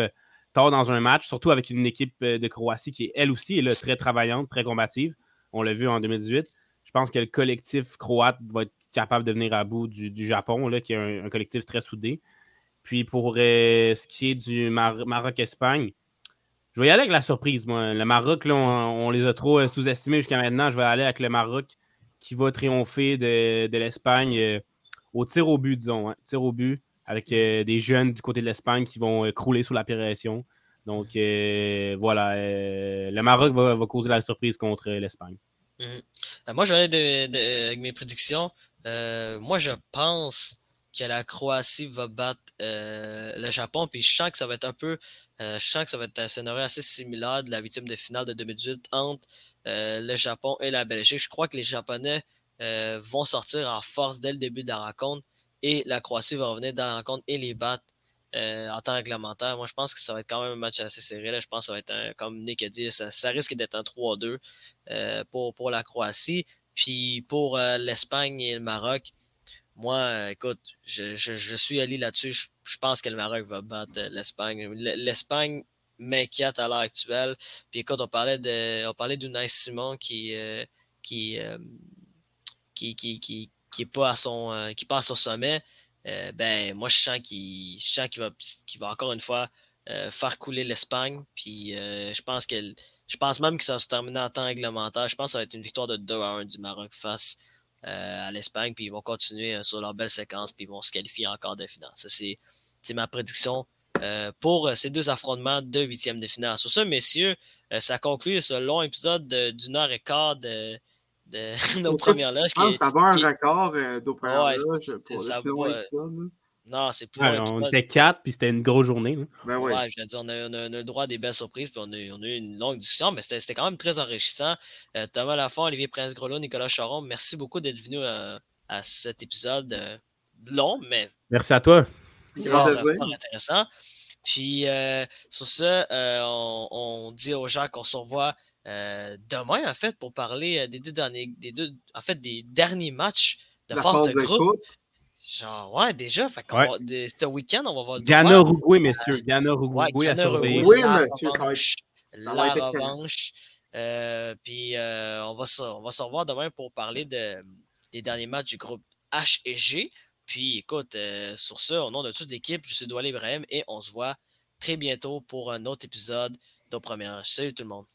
tard dans un match, surtout avec une équipe de Croatie qui, elle aussi, est très travaillante, très combative. On l'a vu en 2018. Je pense que le collectif croate va être capable de venir à bout du, Japon, là, qui est un, collectif très soudé. Puis pour euh, ce qui est du Maroc-Espagne, je vais y aller avec la surprise. Le Maroc, là, on, les a trop euh, sous-estimés jusqu'à maintenant. Je vais aller avec le Maroc qui va triompher de, l'Espagne au tir au but, disons. Hein, tir au but, avec des jeunes du côté de l'Espagne qui vont crouler sous la pression. Donc voilà, le Maroc va, causer la surprise contre l'Espagne. Mhm. moi, je vais aller avec mes prédictions. moi, je pense que la Croatie va battre euh, le Japon. Puis je sens que ça va être un peu. Euh, je sens que ça va être un scénario assez similaire de la huitième de finale de 2018 entre euh, le Japon et la Belgique. Je crois que les Japonais vont sortir en force dès le début de la rencontre et la Croatie va revenir dans la rencontre et les battre en temps réglementaire. Moi, je pense que ça va être quand même un match assez serré. Là. Je pense que ça va être, un, comme Nick a dit, ça, risque d'être un 3-2 pour, pour la Croatie. Puis pour l'Espagne et le Maroc, moi, écoute, je, suis allé là-dessus. Je, pense que le Maroc va battre l'Espagne. L'Espagne m'inquiète à l'heure actuelle. Puis écoute, on parlait de on parlait Simon qui, euh, euh, qui, qui, qui, qui, pas à son euh, qui passe au sommet. ben moi je sens qu'il va, va encore une fois faire couler l'Espagne. Puis je pense je pense même que ça va se terminer en temps réglementaire. Je pense que ça va être une victoire de 2 à 1 du Maroc face euh, à l'Espagne, puis ils vont continuer euh, sur leur belle séquence, puis ils vont se qualifier encore de finale. Ça, c'est ma prédiction euh, pour ces deux affrontements de huitième de finale. Sur ça, messieurs, ça conclut ce long épisode d'une heure et quart de, de *laughs* *laughs* nos premières loges. Ça va un record d'aux premières loges pour ça le non, c'est plus. on était quatre, puis c'était une grosse journée. Ben ouais. je veux dire, on a, on, a, le droit à des belles surprises, puis on a, on a eu une longue discussion, mais c'était quand même très enrichissant. Euh, Thomas Lafont, Olivier Prince-Grelot, Nicolas Charon, merci beaucoup d'être venu euh, à cet épisode euh, long, mais. Merci à toi. Fort, intéressant. Puis, sur ce, on, on, dit aux gens qu'on se revoit demain, en fait, pour parler des deux derniers, des deux, en fait, des derniers matchs de force de groupe. Genre, ouais, déjà. Fait ouais. ce week-end, on va voir. Ghana Uruguay, messieurs. Ghana Uruguay ouais, à surveiller. Oui, monsieur. Ça va être, ça la revanche. Euh, puis euh, on, va se, on va se revoir demain pour parler de, des derniers matchs du groupe H et G. Puis écoute, euh, sur ce, au nom de toute l'équipe, je suis Doual Ibrahim et on se voit très bientôt pour un autre épisode de Première. Salut tout le monde.